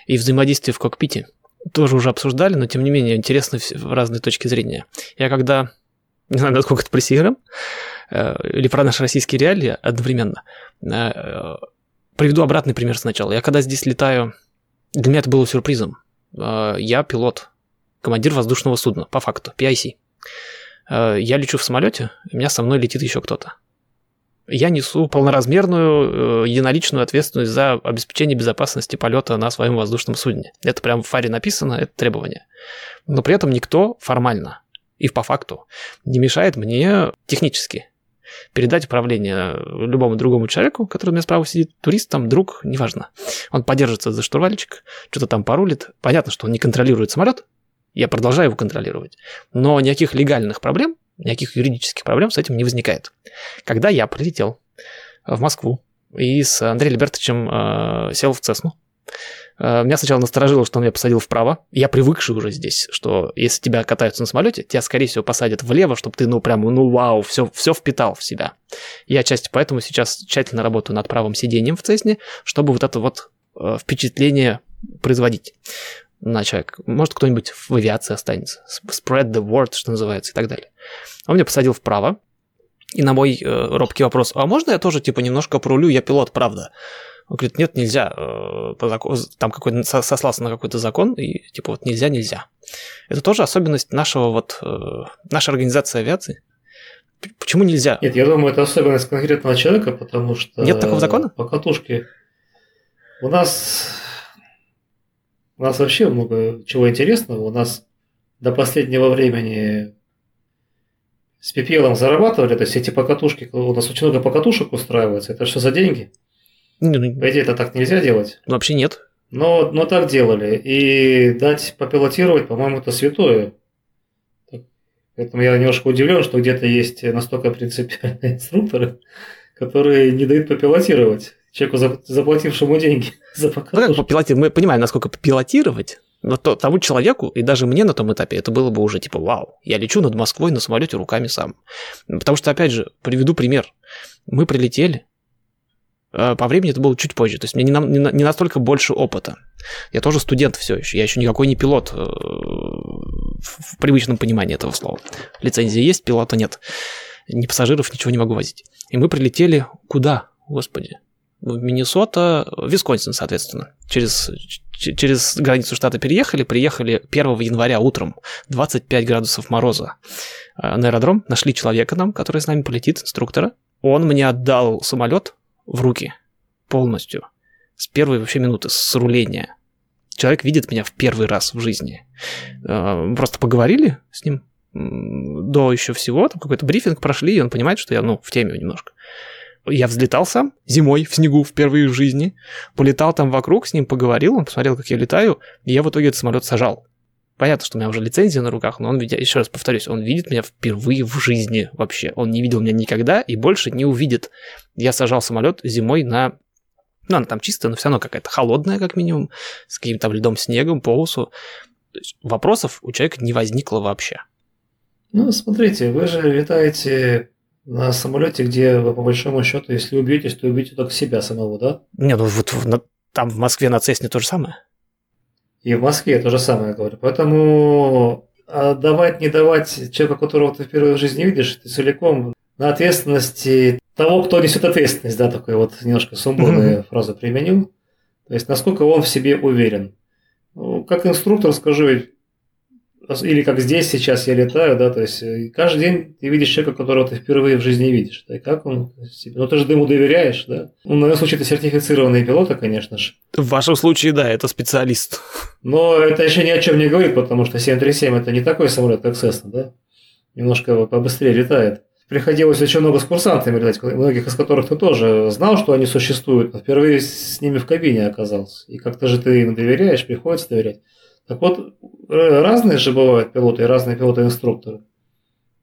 и взаимодействия в кокпите. Тоже уже обсуждали, но тем не менее интересны разные точки зрения. Я когда, не знаю, насколько это про CRM, э, или про наши российские реалии одновременно, э, приведу обратный пример сначала. Я когда здесь летаю, для меня это было сюрпризом. Э, я пилот, командир воздушного судна, по факту, PIC. Я лечу в самолете, у меня со мной летит еще кто-то я несу полноразмерную э, единоличную ответственность за обеспечение безопасности полета на своем воздушном судне. Это прямо в фаре написано, это требование. Но при этом никто формально и по факту не мешает мне технически передать управление любому другому человеку, который у меня справа сидит, турист, там, друг, неважно. Он подержится за штурвальчик, что-то там порулит. Понятно, что он не контролирует самолет, я продолжаю его контролировать. Но никаких легальных проблем никаких юридических проблем с этим не возникает. Когда я прилетел в Москву и с Андреем Альбертовичем э, сел в Цесну, э, меня сначала насторожило, что он меня посадил вправо. Я привыкший уже здесь, что если тебя катаются на самолете, тебя, скорее всего, посадят влево, чтобы ты, ну, прям, ну, вау, все, все впитал в себя. Я отчасти поэтому сейчас тщательно работаю над правым сиденьем в Цесне, чтобы вот это вот э, впечатление производить на человека. Может, кто-нибудь в авиации останется. Spread the word, что называется, и так далее. Он меня посадил вправо, и на мой э, робкий вопрос, а можно я тоже, типа, немножко пролю, я пилот, правда? Он говорит, нет, нельзя, э, там какой-то, сослался на какой-то закон, и типа вот нельзя, нельзя. Это тоже особенность нашего вот, э, нашей организации авиации. Почему нельзя? Нет, я думаю, это особенность конкретного человека, потому что... Нет такого закона? По катушке. У нас у нас вообще много чего интересного. У нас до последнего времени с PPL зарабатывали, то есть эти покатушки, у нас очень много покатушек устраивается. Это что за деньги? Ну, По идее, это так нельзя делать. Ну, вообще нет. Но, но так делали. И дать попилотировать, по-моему, это святое. Поэтому я немножко удивлен, что где-то есть настолько принципиальные *laughs* инструкторы, которые не дают попилотировать человеку, заплатившему деньги *laughs* за покатушку. Ну, как попилотировать? Мы понимаем, насколько попилотировать, но то, тому человеку, и даже мне на том этапе, это было бы уже типа вау, я лечу над Москвой на самолете руками сам. Потому что, опять же, приведу пример. Мы прилетели, а, по времени это было чуть позже, то есть мне не, на, не настолько больше опыта. Я тоже студент все еще, я еще никакой не пилот э, в привычном понимании этого слова. Лицензия есть, пилота нет. ни пассажиров, ничего не могу возить. И мы прилетели куда, господи? В Миннесота, Висконсин, соответственно. Через, через границу штата переехали, приехали 1 января утром, 25 градусов мороза. А, на аэродром нашли человека нам, который с нами полетит, инструктора. Он мне отдал самолет в руки полностью. С первой вообще минуты, с руления. Человек видит меня в первый раз в жизни. А, просто поговорили с ним до еще всего, там какой-то брифинг прошли, и он понимает, что я, ну, в теме немножко. Я взлетал сам зимой в снегу впервые в жизни, полетал там вокруг, с ним поговорил, он посмотрел, как я летаю, и я в итоге этот самолет сажал. Понятно, что у меня уже лицензия на руках, но он, еще раз повторюсь, он видит меня впервые в жизни вообще. Он не видел меня никогда и больше не увидит. Я сажал самолет зимой на ну, она там чистая, но все равно какая-то холодная, как минимум, с каким-то льдом, снегом, по усу. Вопросов у человека не возникло вообще. Ну, смотрите, вы же летаете на самолете, где вы, по большому счету, если убьетесь, то убьете только себя самого, да? Не, ну вот на, там в Москве на Цесне то же самое. И в Москве то же самое, говорю. Поэтому а давать, не давать человеку, которого ты впервые в жизни видишь, ты целиком на ответственности того, кто несет ответственность, да, такой вот немножко сумбурную mm-hmm. фразу применил. То есть, насколько он в себе уверен. Ну, как инструктор скажу, или как здесь сейчас я летаю, да, то есть э, каждый день ты видишь человека, которого ты впервые в жизни видишь, да, и как он себе, ну ты же ему доверяешь, да. Ну, в моем случае это сертифицированные пилоты, конечно же. В вашем случае, да, это специалист. Но это еще ни о чем не говорит, потому что 737 это не такой самолет, как Cessna, да, немножко побыстрее летает. Приходилось очень много с курсантами летать, многих из которых ты тоже знал, что они существуют, но впервые с ними в кабине оказался. И как-то же ты им доверяешь, приходится доверять. Так вот, э, разные же бывают пилоты и разные пилоты-инструкторы.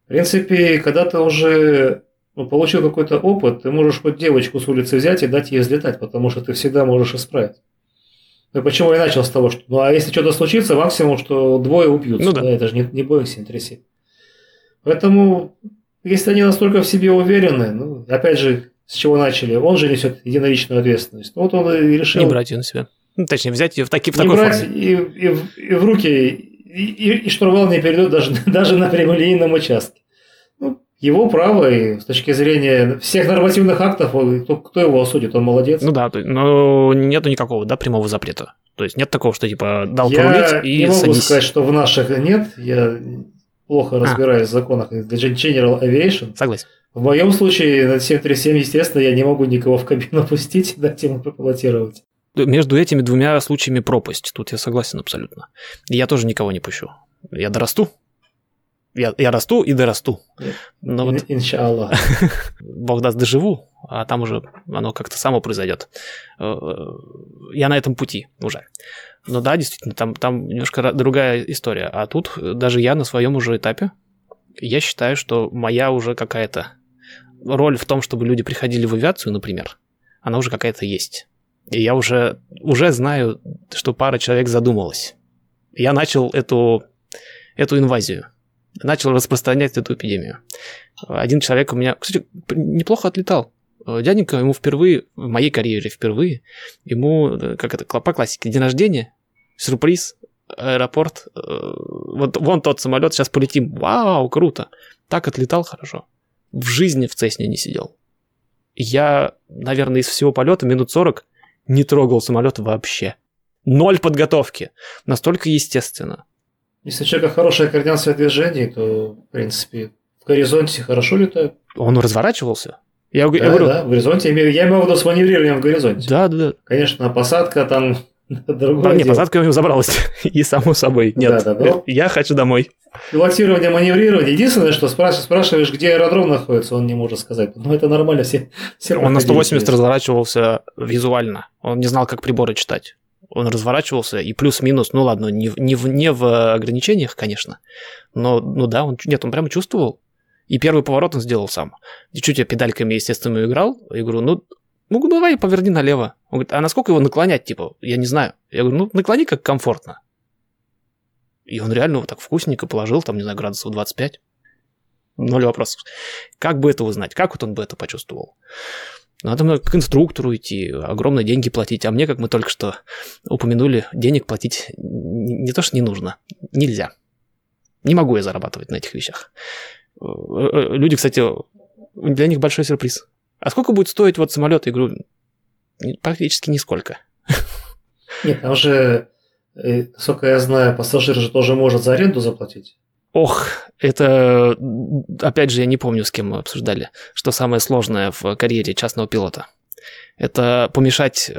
В принципе, когда ты уже ну, получил какой-то опыт, ты можешь хоть девочку с улицы взять и дать ей взлетать, потому что ты всегда можешь исправить. Ну, почему я начал с того, что... Ну, а если что-то случится, максимум, что двое убьются. Ну, да. да. Это же не, не Boeing 737. Поэтому, если они настолько в себе уверены, ну, опять же, с чего начали, он же несет единоличную ответственность. Ну, вот он и решил... Не брать ее на себя. Ну, точнее, взять ее в, таки, в не такой брать форме. И, и, и в руки, и, и, и штурвал не перейдет даже, *laughs* даже на прямолинейном участке. Ну, его право, и с точки зрения всех нормативных актов, кто, кто его осудит, он молодец. Ну да, но нету никакого да, прямого запрета. То есть нет такого, что типа дал я порулить и не могу садись. сказать, что в наших нет. Я плохо а. разбираюсь в законах General Aviation. Согласен. В моем случае на 737, естественно, я не могу никого в кабину *laughs* пустить дать ему попилотировать между этими двумя случаями пропасть. Тут я согласен абсолютно. Я тоже никого не пущу. Я дорасту. Я, я расту и дорасту. Но вот, Иншаллах. *laughs* Бог даст, доживу, а там уже оно как-то само произойдет. Э, я на этом пути уже. Но да, действительно, там, там немножко другая история. А тут даже я на своем уже этапе, я считаю, что моя уже какая-то роль в том, чтобы люди приходили в авиацию, например, она уже какая-то есть. И я уже, уже знаю, что пара человек задумалась. Я начал эту, эту инвазию. Начал распространять эту эпидемию. Один человек у меня, кстати, неплохо отлетал. Дяденька ему впервые, в моей карьере впервые, ему, как это, по классике, день рождения, сюрприз, аэропорт, э, вот вон тот самолет, сейчас полетим, вау, круто. Так отлетал хорошо. В жизни в Цесне не сидел. Я, наверное, из всего полета минут 40 не трогал самолет вообще. Ноль подготовки. Настолько естественно. Если у человека хорошая координация движений, то, в принципе, в горизонте хорошо летает. Он разворачивался. Я, да, я говорю, да, в горизонте. Я имею, я имею в виду с маневрированием в горизонте. Да, да. Конечно, посадка там *laughs* другое. А, нет, посадка у него забралась. *laughs* И само собой. Нет, да, да, но... я хочу домой. Пилотирование, маневрирование. Единственное, что спрашиваешь, спрашиваешь, где аэродром находится, он не может сказать. Но это нормально, все, все Он на 180 есть. разворачивался визуально. Он не знал, как приборы читать. Он разворачивался и плюс-минус, ну ладно, не, не, в, не в ограничениях, конечно, но ну да, он, нет, он прямо чувствовал. И первый поворот он сделал сам. Чуть я педальками, естественно, играл. Говорю, ну, ну давай поверни налево. Он говорит, а насколько его наклонять, типа, я не знаю. Я говорю, ну наклони как комфортно. И он реально вот так вкусненько положил, там, не знаю, градусов 25. Ноль вопросов. Как бы это узнать? Как вот он бы это почувствовал? Надо к инструктору идти, огромные деньги платить. А мне, как мы только что упомянули, денег платить не то, что не нужно, нельзя. Не могу я зарабатывать на этих вещах. Э, э, люди, кстати, для них большой сюрприз. А сколько будет стоить вот самолет? Я говорю, практически нисколько. Нет, там же, насколько я знаю, пассажир же тоже может за аренду заплатить. Ох, это, опять же, я не помню, с кем мы обсуждали, что самое сложное в карьере частного пилота. Это помешать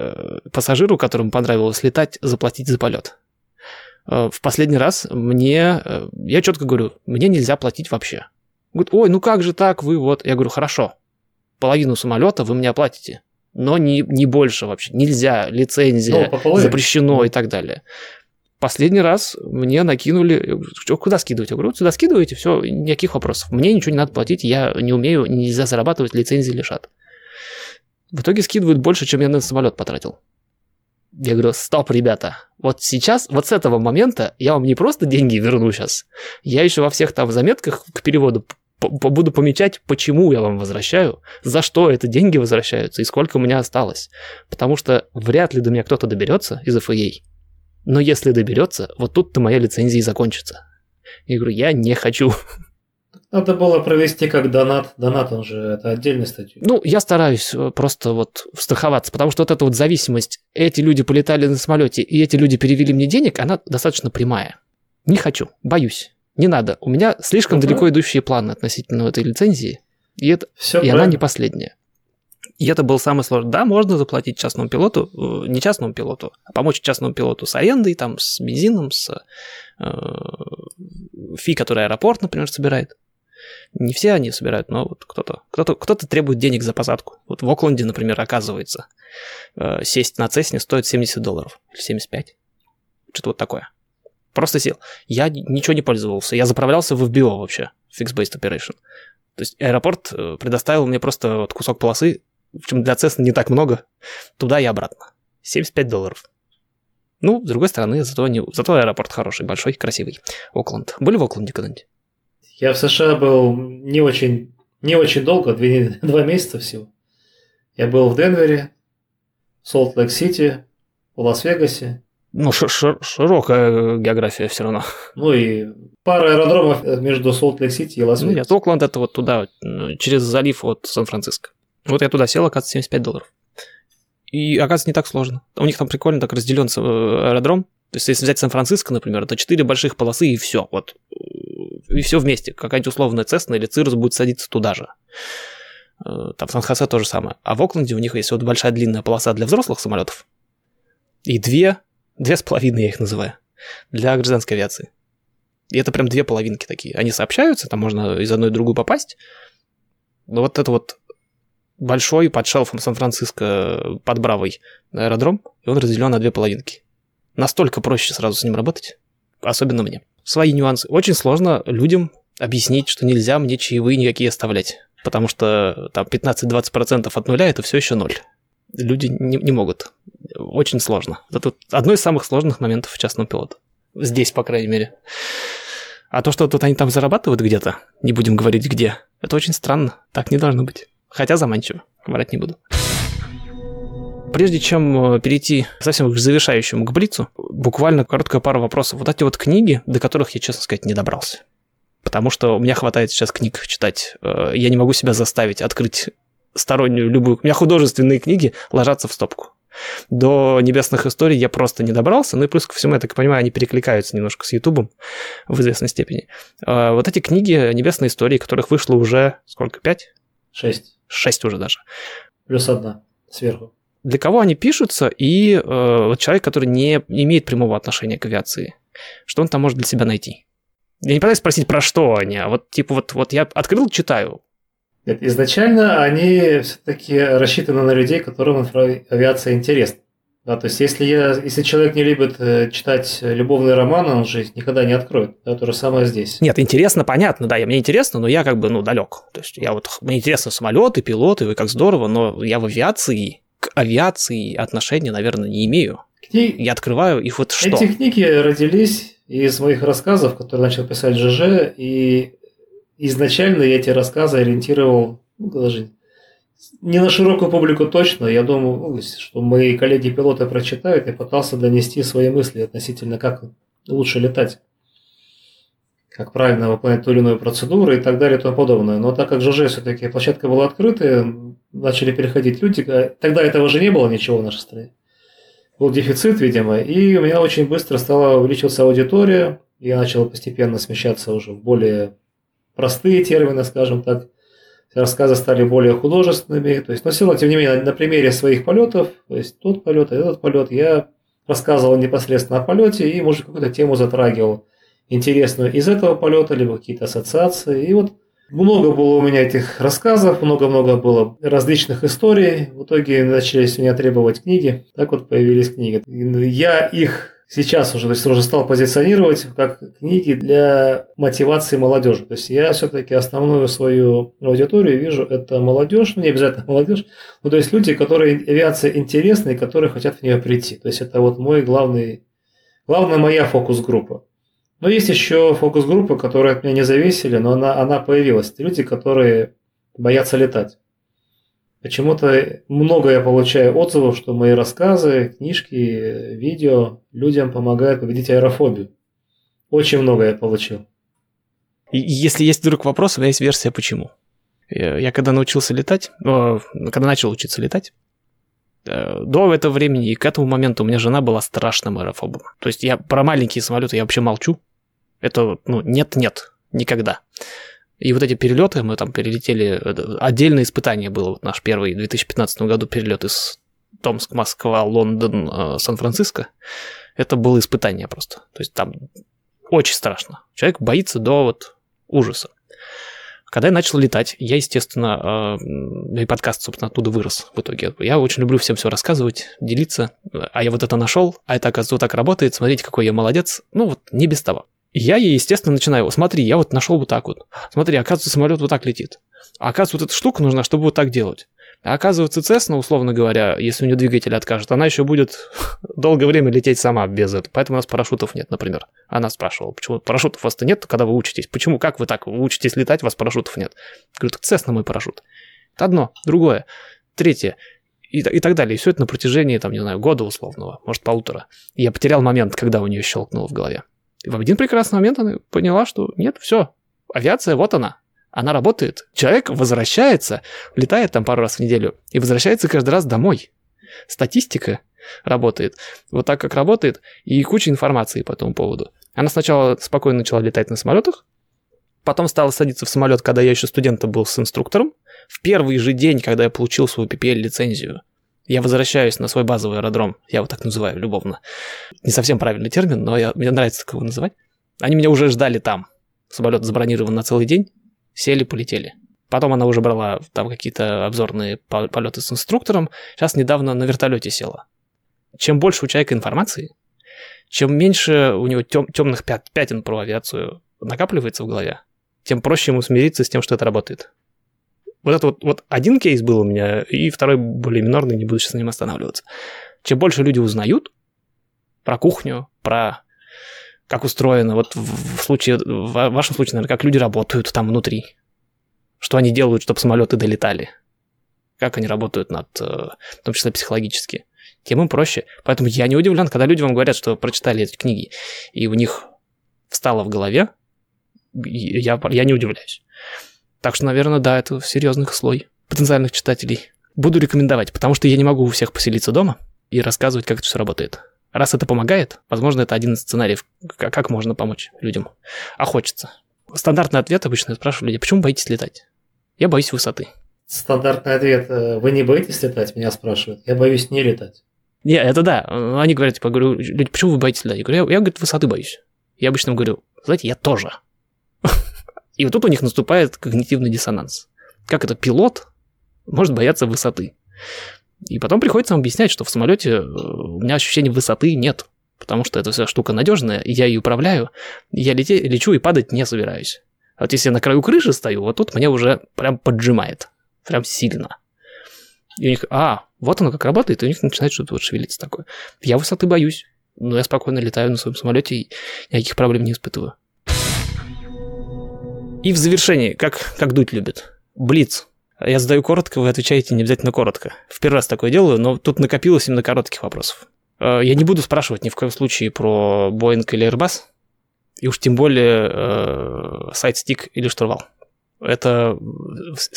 пассажиру, которому понравилось летать, заплатить за полет. В последний раз мне, я четко говорю, мне нельзя платить вообще. Говорит, ой, ну как же так, вы вот... Я говорю, хорошо, половину самолета вы мне оплатите, но не, не больше вообще. Нельзя, лицензия, ну, запрещено и так далее. Последний раз мне накинули, что, куда скидывать? Я говорю, сюда скидываете, все, никаких вопросов. Мне ничего не надо платить, я не умею, нельзя зарабатывать, лицензии лишат. В итоге скидывают больше, чем я на самолет потратил. Я говорю, стоп, ребята, вот сейчас, вот с этого момента я вам не просто деньги верну сейчас, я еще во всех там заметках к переводу буду помечать, почему я вам возвращаю, за что это деньги возвращаются и сколько у меня осталось. Потому что вряд ли до меня кто-то доберется из FAA. Но если доберется, вот тут-то моя лицензия и закончится. Я говорю, я не хочу. Надо было провести как донат. Донат, он же, это отдельная статья. Ну, я стараюсь э, просто вот страховаться, потому что вот эта вот зависимость, эти люди полетали на самолете, и эти люди перевели мне денег, она достаточно прямая. Не хочу, боюсь. Не надо. У меня слишком ну, далеко идущие планы относительно этой лицензии, и, это, Все и она не последняя. И это был самый сложный. Да, можно заплатить частному пилоту, э, не частному пилоту, а помочь частному пилоту с арендой, там, с бензином, с э, фи, который аэропорт, например, собирает. Не все они собирают, но вот кто-то, кто-то, кто-то требует денег за посадку. Вот в Окленде, например, оказывается, э, сесть на Цесне стоит 70 долларов или 75. Что-то вот такое. Просто сел. Я ничего не пользовался. Я заправлялся в FBO вообще, Fixed-Based Operation. То есть аэропорт э, предоставил мне просто вот кусок полосы, в чем для Cessna не так много, туда и обратно. 75 долларов. Ну, с другой стороны, зато, не, зато аэропорт хороший, большой, красивый. Окленд. Были в Окленде когда-нибудь? Я в США был не очень, не очень долго, две, *laughs* два месяца всего. Я был в Денвере, Солт-Лейк-Сити, в Лас-Вегасе, ну, широкая география все равно. Ну и пара аэродромов между Солт-Лейк-Сити и Лас-Вегас. Ну, нет, Окленд это вот туда, через залив от Сан-Франциско. Вот я туда сел, оказывается, 75 долларов. И, оказывается, не так сложно. У них там прикольно так разделен э, аэродром. То есть, если взять Сан-Франциско, например, это 4 больших полосы и все. Вот. И все вместе. Какая-нибудь условная Цессна или Циррус будет садиться туда же. Э, там в Сан-Хосе то же самое. А в Окленде у них есть вот большая длинная полоса для взрослых самолетов. И две Две с половиной я их называю. Для гражданской авиации. И это прям две половинки такие. Они сообщаются, там можно из одной в другую попасть. Но вот это вот большой под shelf ом Сан-Франциско под Бравой аэродром, и он разделен на две половинки. Настолько проще сразу с ним работать, особенно мне. Свои нюансы. Очень сложно людям объяснить, что нельзя мне чаевые никакие оставлять, потому что там 15-20% от нуля это все еще ноль. Люди не, не могут очень сложно. Это одно из самых сложных моментов в частном пилоте. Здесь, по крайней мере. А то, что тут они там зарабатывают где-то, не будем говорить где, это очень странно. Так не должно быть. Хотя заманчиво, говорить не буду. Прежде чем э, перейти совсем к завершающему, к Блицу, буквально короткая пара вопросов. Вот эти вот книги, до которых я, честно сказать, не добрался. Потому что у меня хватает сейчас книг читать. Э, я не могу себя заставить открыть стороннюю любую... У меня художественные книги ложатся в стопку. До небесных историй я просто не добрался. Ну и плюс ко всему, я так понимаю, они перекликаются немножко с Ютубом в известной степени. А, вот эти книги небесные истории, которых вышло уже сколько, пять? Шесть. Шесть уже даже. Плюс одна сверху. Для кого они пишутся, и э, вот человек, который не имеет прямого отношения к авиации, что он там может для себя найти? Я не пытаюсь спросить, про что они, а вот типа вот, вот я открыл, читаю, нет, изначально они все-таки рассчитаны на людей, которым авиация интересна. Да, то есть, если, я, если человек не любит э, читать любовные романы, он же никогда не откроет. Да, то же самое здесь. Нет, интересно, понятно, да, мне интересно, но я как бы, ну, далек. То есть, я вот, мне интересно самолеты, пилоты, вы как здорово, но я в авиации, к авиации отношения, наверное, не имею. Кни... Я открываю их вот что. Эти книги родились из моих рассказов, которые начал писать ЖЖ, и изначально я эти рассказы ориентировал, ну, даже не на широкую публику точно, я думаю, ну, что мои коллеги-пилоты прочитают и пытался донести свои мысли относительно, как лучше летать. как правильно выполнять ту или иную процедуру и так далее и тому подобное. Но так как ЖЖ все-таки площадка была открытая, начали переходить люди, а тогда этого же не было ничего в нашей стране. Был дефицит, видимо, и у меня очень быстро стала увеличиваться аудитория, я начал постепенно смещаться уже в более простые термины, скажем так. Рассказы стали более художественными. То есть, но все равно, тем не менее, на, на примере своих полетов, то есть тот полет, этот полет, я рассказывал непосредственно о полете и, может, какую-то тему затрагивал интересную из этого полета, либо какие-то ассоциации. И вот много было у меня этих рассказов, много-много было различных историй. В итоге начались у меня требовать книги. Так вот появились книги. Я их сейчас уже, то есть уже стал позиционировать как книги для мотивации молодежи. То есть я все-таки основную свою аудиторию вижу, это молодежь, ну не обязательно молодежь, ну то есть люди, которые авиация интересна и которые хотят в нее прийти. То есть это вот мой главный, главная моя фокус-группа. Но есть еще фокус-группа, которые от меня не зависели, но она, она появилась. Это люди, которые боятся летать. Почему-то много я получаю отзывов, что мои рассказы, книжки, видео людям помогают победить аэрофобию. Очень много я получил. Если есть вдруг вопрос, у меня есть версия почему. Я когда научился летать, когда начал учиться летать, э, до этого времени и к этому моменту у меня жена была страшным аэрофобом. То есть я про маленькие самолеты я вообще молчу. Это, ну, нет-нет, никогда. И вот эти перелеты, мы там перелетели, отдельное испытание было, вот наш первый в 2015 году перелет из Томск, Москва, Лондон, э, Сан-Франциско. Это было испытание просто. То есть там очень страшно. Человек боится до вот ужаса. Когда я начал летать, я, естественно, э, и подкаст, собственно, оттуда вырос в итоге. Я очень люблю всем все рассказывать, делиться. А я вот это нашел, а это, оказывается, вот так работает. Смотрите, какой я молодец. Ну вот, не без того я ей, естественно, начинаю, смотри, я вот нашел вот так вот. Смотри, оказывается, самолет вот так летит. А оказывается, вот эта штука нужна, чтобы вот так делать. А оказывается, Cessna, условно говоря, если у нее двигатель откажет, она еще будет *laughs* долгое время лететь сама без этого. Поэтому у нас парашютов нет, например. Она спрашивала, почему парашютов у вас-то нет, когда вы учитесь? Почему, как вы так, учитесь летать, у вас парашютов нет? Говорю, так Cessna мой парашют. Это одно, другое, третье. И, и так далее. И все это на протяжении, там, не знаю, года условного, может, полутора. И я потерял момент, когда у нее щелкнуло в голове. И в один прекрасный момент она поняла, что нет, все, авиация, вот она. Она работает. Человек возвращается, летает там пару раз в неделю и возвращается каждый раз домой. Статистика работает. Вот так, как работает, и куча информации по этому поводу. Она сначала спокойно начала летать на самолетах, потом стала садиться в самолет, когда я еще студентом был с инструктором. В первый же день, когда я получил свою PPL-лицензию, я возвращаюсь на свой базовый аэродром, я его так называю любовно. Не совсем правильный термин, но я, мне нравится так его называть. Они меня уже ждали там. Самолет забронирован на целый день, сели, полетели. Потом она уже брала там какие-то обзорные полеты с инструктором. Сейчас недавно на вертолете села. Чем больше у человека информации, чем меньше у него тем, темных пят, пятен про авиацию накапливается в голове, тем проще ему смириться с тем, что это работает. Вот это вот, вот один кейс был у меня, и второй более минорный, не буду сейчас на нем останавливаться. Чем больше люди узнают про кухню, про как устроено, вот в случае, в вашем случае, наверное, как люди работают там внутри, что они делают, чтобы самолеты долетали, как они работают над, э, в том числе психологически, тем им проще. Поэтому я не удивлен, когда люди вам говорят, что прочитали эти книги, и у них встало в голове, я, я не удивляюсь. Так что, наверное, да, это серьезный слой потенциальных читателей. Буду рекомендовать, потому что я не могу у всех поселиться дома и рассказывать, как это все работает. Раз это помогает, возможно, это один из сценариев, как можно помочь людям. А хочется. Стандартный ответ обычно я спрашиваю людей, почему боитесь летать? Я боюсь высоты. Стандартный ответ, э, вы не боитесь летать, меня спрашивают. Я боюсь не летать. Не, это да. Они говорят, типа, говорю, люди, почему вы боитесь летать? Я говорю, я, я говорит, высоты боюсь. Я обычно говорю, знаете, я тоже. И вот тут у них наступает когнитивный диссонанс. Как это пилот может бояться высоты? И потом приходится объяснять, что в самолете э, у меня ощущения высоты нет, потому что эта вся штука надежная, я ее управляю, я лете, лечу и падать не собираюсь. А вот если я на краю крыши стою, вот тут мне уже прям поджимает, прям сильно. И у них, а, вот оно как работает, и у них начинает что-то вот шевелиться такое. Я высоты боюсь, но я спокойно летаю на своем самолете и никаких проблем не испытываю. И в завершении, как, как дуть любит. Блиц. Я задаю коротко, вы отвечаете не обязательно коротко. В первый раз такое делаю, но тут накопилось именно коротких вопросов. Э, я не буду спрашивать ни в коем случае про Boeing или Airbus. И уж тем более э, сайт-стик или штурвал. Это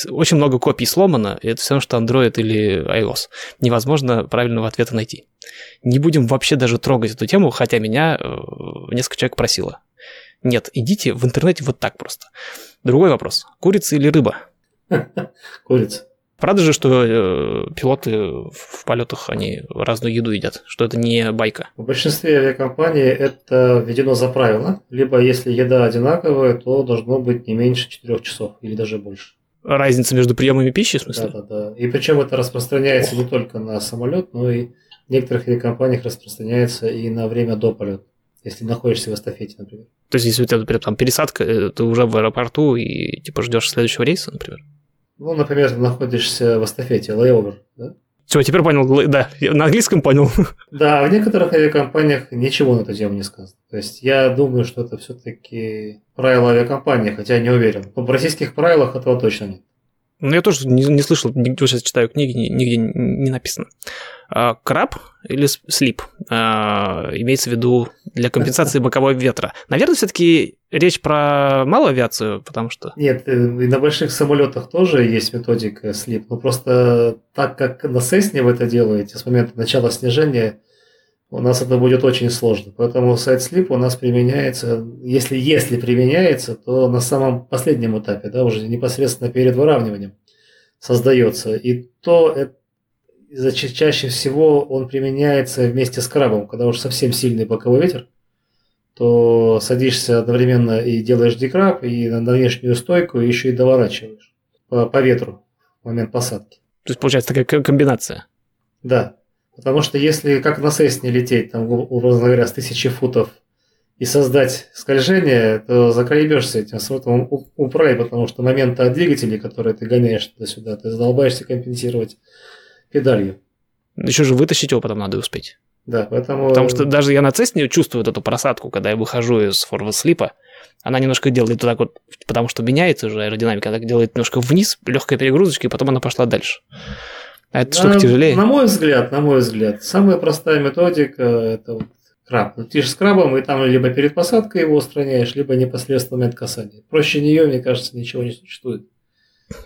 очень много копий сломано, и это все что Android или iOS. Невозможно правильного ответа найти. Не будем вообще даже трогать эту тему, хотя меня э, несколько человек просило. Нет, идите в интернете вот так просто. Другой вопрос. Курица или рыба? *laughs* Курица. Правда же, что э, пилоты в полетах, они разную еду едят, что это не байка. В большинстве авиакомпаний это введено за правило. Либо если еда одинаковая, то должно быть не меньше 4 часов или даже больше. Разница между приемами пищи, в смысле? Да, да, да. И причем это распространяется не только на самолет, но и в некоторых авиакомпаниях распространяется и на время до полета. Если находишься в эстафете, например. То есть, если у тебя, например, там пересадка, э, ты уже в аэропорту и типа ждешь следующего рейса, например. Ну, например, ты находишься в эстафете, лейовер, да? Все, теперь понял, да, я на английском понял. *laughs* Да, в некоторых авиакомпаниях ничего на эту тему не сказано. То есть я думаю, что это все-таки правила авиакомпании, хотя не уверен. Но в российских правилах этого точно нет. Ну, я тоже не, не слышал, нигде сейчас читаю книги, ни- нигде не написано. А, краб или слип а, имеется в виду для компенсации *laughs* бокового ветра. Наверное, все-таки речь про малую авиацию, потому что... Нет, э, и на больших самолетах тоже есть методика слип, но просто так как на Cessna вы это делаете с момента начала снижения, у нас это будет очень сложно. Поэтому сайт слип у нас применяется, если, если применяется, то на самом последнем этапе, да, уже непосредственно перед выравниванием создается. И то это, чаще всего он применяется вместе с крабом, когда уж совсем сильный боковой ветер, то садишься одновременно и делаешь декраб, и на, внешнюю стойку, и еще и доворачиваешь по, по ветру в момент посадки. То есть, получается такая ко- комбинация. Да, потому что если как на Сесне лететь, там, образно говоря, с тысячи футов и создать скольжение, то заколебешься этим сроком управить, потому что моменты от двигателей, которые ты гоняешь туда-сюда, ты задолбаешься компенсировать педалью. Еще же вытащить его потом надо успеть. Да, поэтому... Потому что даже я на Цесне чувствую вот эту просадку, когда я выхожу из форвард слипа. Она немножко делает вот так вот, потому что меняется уже аэродинамика, она делает немножко вниз, легкая перегрузочка, и потом она пошла дальше. А эта штука на, тяжелее. На мой взгляд, на мой взгляд, самая простая методика это вот краб. Летишь с крабом, и там либо перед посадкой его устраняешь, либо непосредственно момент касания. Проще нее, мне кажется, ничего не существует.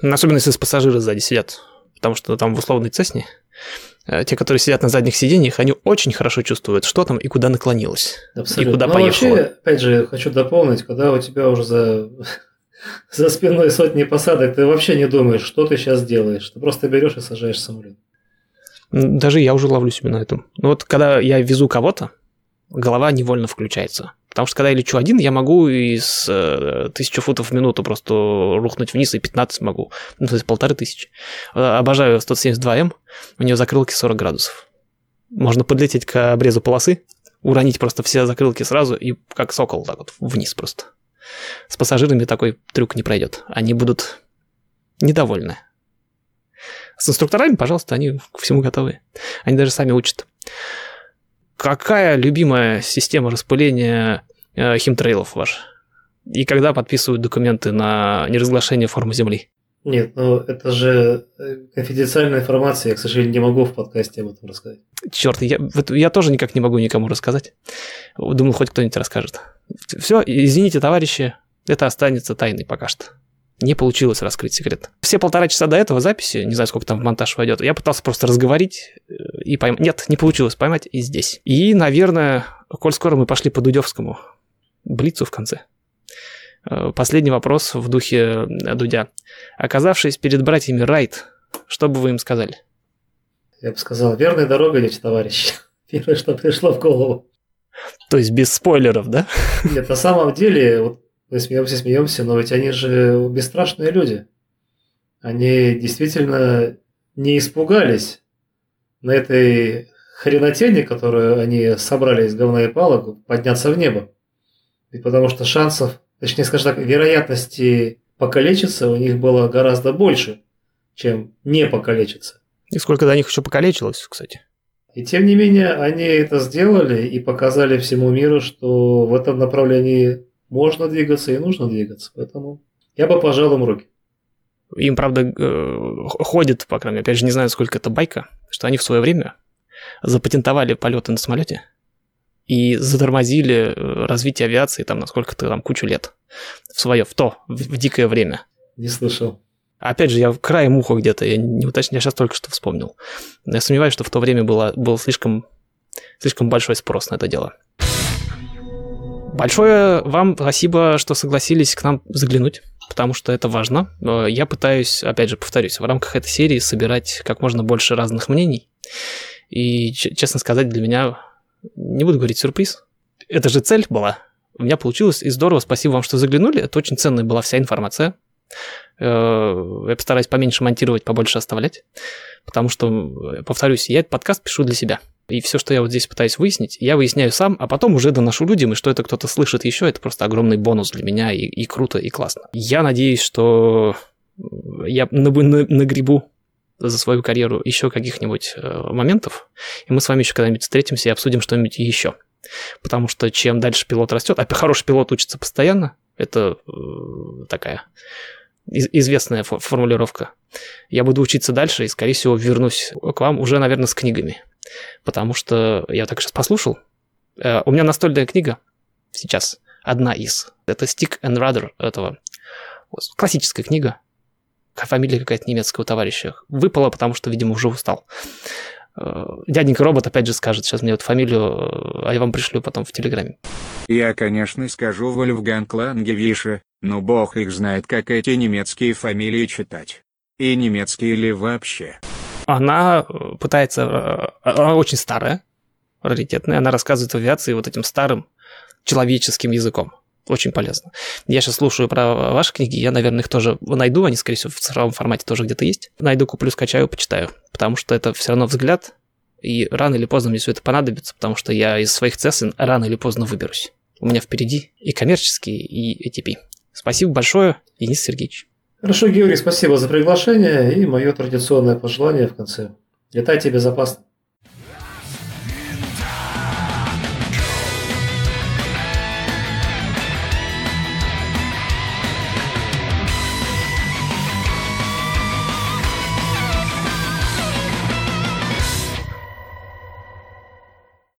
Особенно если с пассажиры сзади сидят. Потому что там в условной Цесне э, те, которые сидят на задних сиденьях, они очень хорошо чувствуют, что там и куда наклонилось. Абсолютно. И куда Но поехало. вообще, опять же, хочу дополнить, когда у тебя уже за, за спиной сотни посадок, ты вообще не думаешь, что ты сейчас делаешь. Ты просто берешь и сажаешь самолет. Даже я уже ловлю себя на этом. Ну вот когда я везу кого-то, голова невольно включается. Потому что когда я лечу один, я могу из э, тысячи футов в минуту просто рухнуть вниз, и 15 могу. Ну, то есть полторы тысячи. Э, Обожаю 172М, у нее закрылки 40 градусов. Можно подлететь к обрезу полосы, уронить просто все закрылки сразу и как сокол так вот вниз просто. С пассажирами такой трюк не пройдет. Они будут недовольны. С инструкторами, пожалуйста, они ко всему готовы. Они даже сами учат. Какая любимая система распыления э, химтрейлов ваша? И когда подписывают документы на неразглашение формы Земли? Нет, ну это же э, конфиденциальная информация, я, к сожалению, не могу в подкасте об этом рассказать. Черт, я, я тоже никак не могу никому рассказать. Думал, хоть кто-нибудь расскажет. Все, извините, товарищи, это останется тайной пока что. Не получилось раскрыть секрет. Все полтора часа до этого записи, не знаю, сколько там в монтаж войдет, я пытался просто разговорить э, и поймать. Нет, не получилось поймать и здесь. И, наверное, коль скоро мы пошли по Дудевскому, Блицу в конце. Э, Последний вопрос в духе э, Дудя. Оказавшись перед братьями Райт, что бы вы им сказали? Я бы сказал, верная дорога, дети, товарищи. *laughs* Первое, что пришло в голову. То есть без спойлеров, да? Нет, на самом деле, вот мы смеемся, смеемся, но ведь они же бесстрашные люди. Они действительно не испугались на этой хренотени, которую они собрали из говна и палок, подняться в небо. Ведь потому что шансов, точнее, скажем так, вероятности покалечиться у них было гораздо больше, чем не покалечиться. И сколько до них еще покалечилось, кстати. И тем не менее, они это сделали и показали всему миру, что в этом направлении можно двигаться и нужно двигаться. Поэтому я бы пожал им руки. Им, правда, э, ходит, по крайней мере, опять же, не знаю, сколько это байка, что они в свое время запатентовали полеты на самолете. И затормозили э, развитие авиации там на сколько-то там кучу лет в свое, в то, в, в дикое время. Не слышал. Опять же, я в крае муха где-то, я не уточняю, я сейчас только что вспомнил. Но я сомневаюсь, что в то время было, был слишком, слишком большой спрос на это дело. Большое вам спасибо, что согласились к нам заглянуть, потому что это важно. Э, я пытаюсь, опять же, повторюсь, в рамках этой серии собирать как можно больше разных мнений. И, честно сказать, для меня, не буду говорить сюрприз, это же цель была. У меня получилось, и здорово, спасибо вам, что заглянули. Это очень ценная была вся информация. Э, я постараюсь поменьше монтировать, побольше оставлять, потому что, повторюсь, я этот подкаст пишу для себя. И все, что я вот здесь пытаюсь выяснить, я выясняю сам, а потом уже доношу людям, и что это кто-то слышит еще, это просто огромный бонус для меня, и, и круто, и классно. Я надеюсь, что я нагребу за свою карьеру еще каких-нибудь э, моментов, и мы с вами еще когда-нибудь встретимся и обсудим что-нибудь еще. Потому что чем дальше пилот растет, а хороший пилот учится постоянно, это э, такая известная формулировка. Я буду учиться дальше и, скорее всего, вернусь к вам уже, наверное, с книгами. Потому что я так сейчас послушал. Э, у меня настольная книга сейчас, одна из. Это Stick and Rudder этого. Классическая книга. Фамилия какая-то немецкого товарища. Выпала, потому что, видимо, уже устал. Э, дяденька робот опять же скажет сейчас мне вот фамилию, а я вам пришлю потом в Телеграме. Я, конечно, скажу Вольфганг Лангевиша, но бог их знает, как эти немецкие фамилии читать. И немецкие ли вообще. Она э, пытается... Э, она очень старая, раритетная. Она рассказывает авиации вот этим старым человеческим языком. Очень полезно. Я сейчас слушаю про ваши книги, я, наверное, их тоже найду, они, скорее всего, в цифровом формате тоже где-то есть. Найду, куплю, скачаю, почитаю. Потому что это все равно взгляд, и рано или поздно мне все это понадобится, потому что я из своих цесен рано или поздно выберусь. У меня впереди и коммерческие, и ATP. Спасибо большое, Денис Сергеевич. Хорошо, Георгий, спасибо за приглашение и мое традиционное пожелание в конце. Летайте безопасно.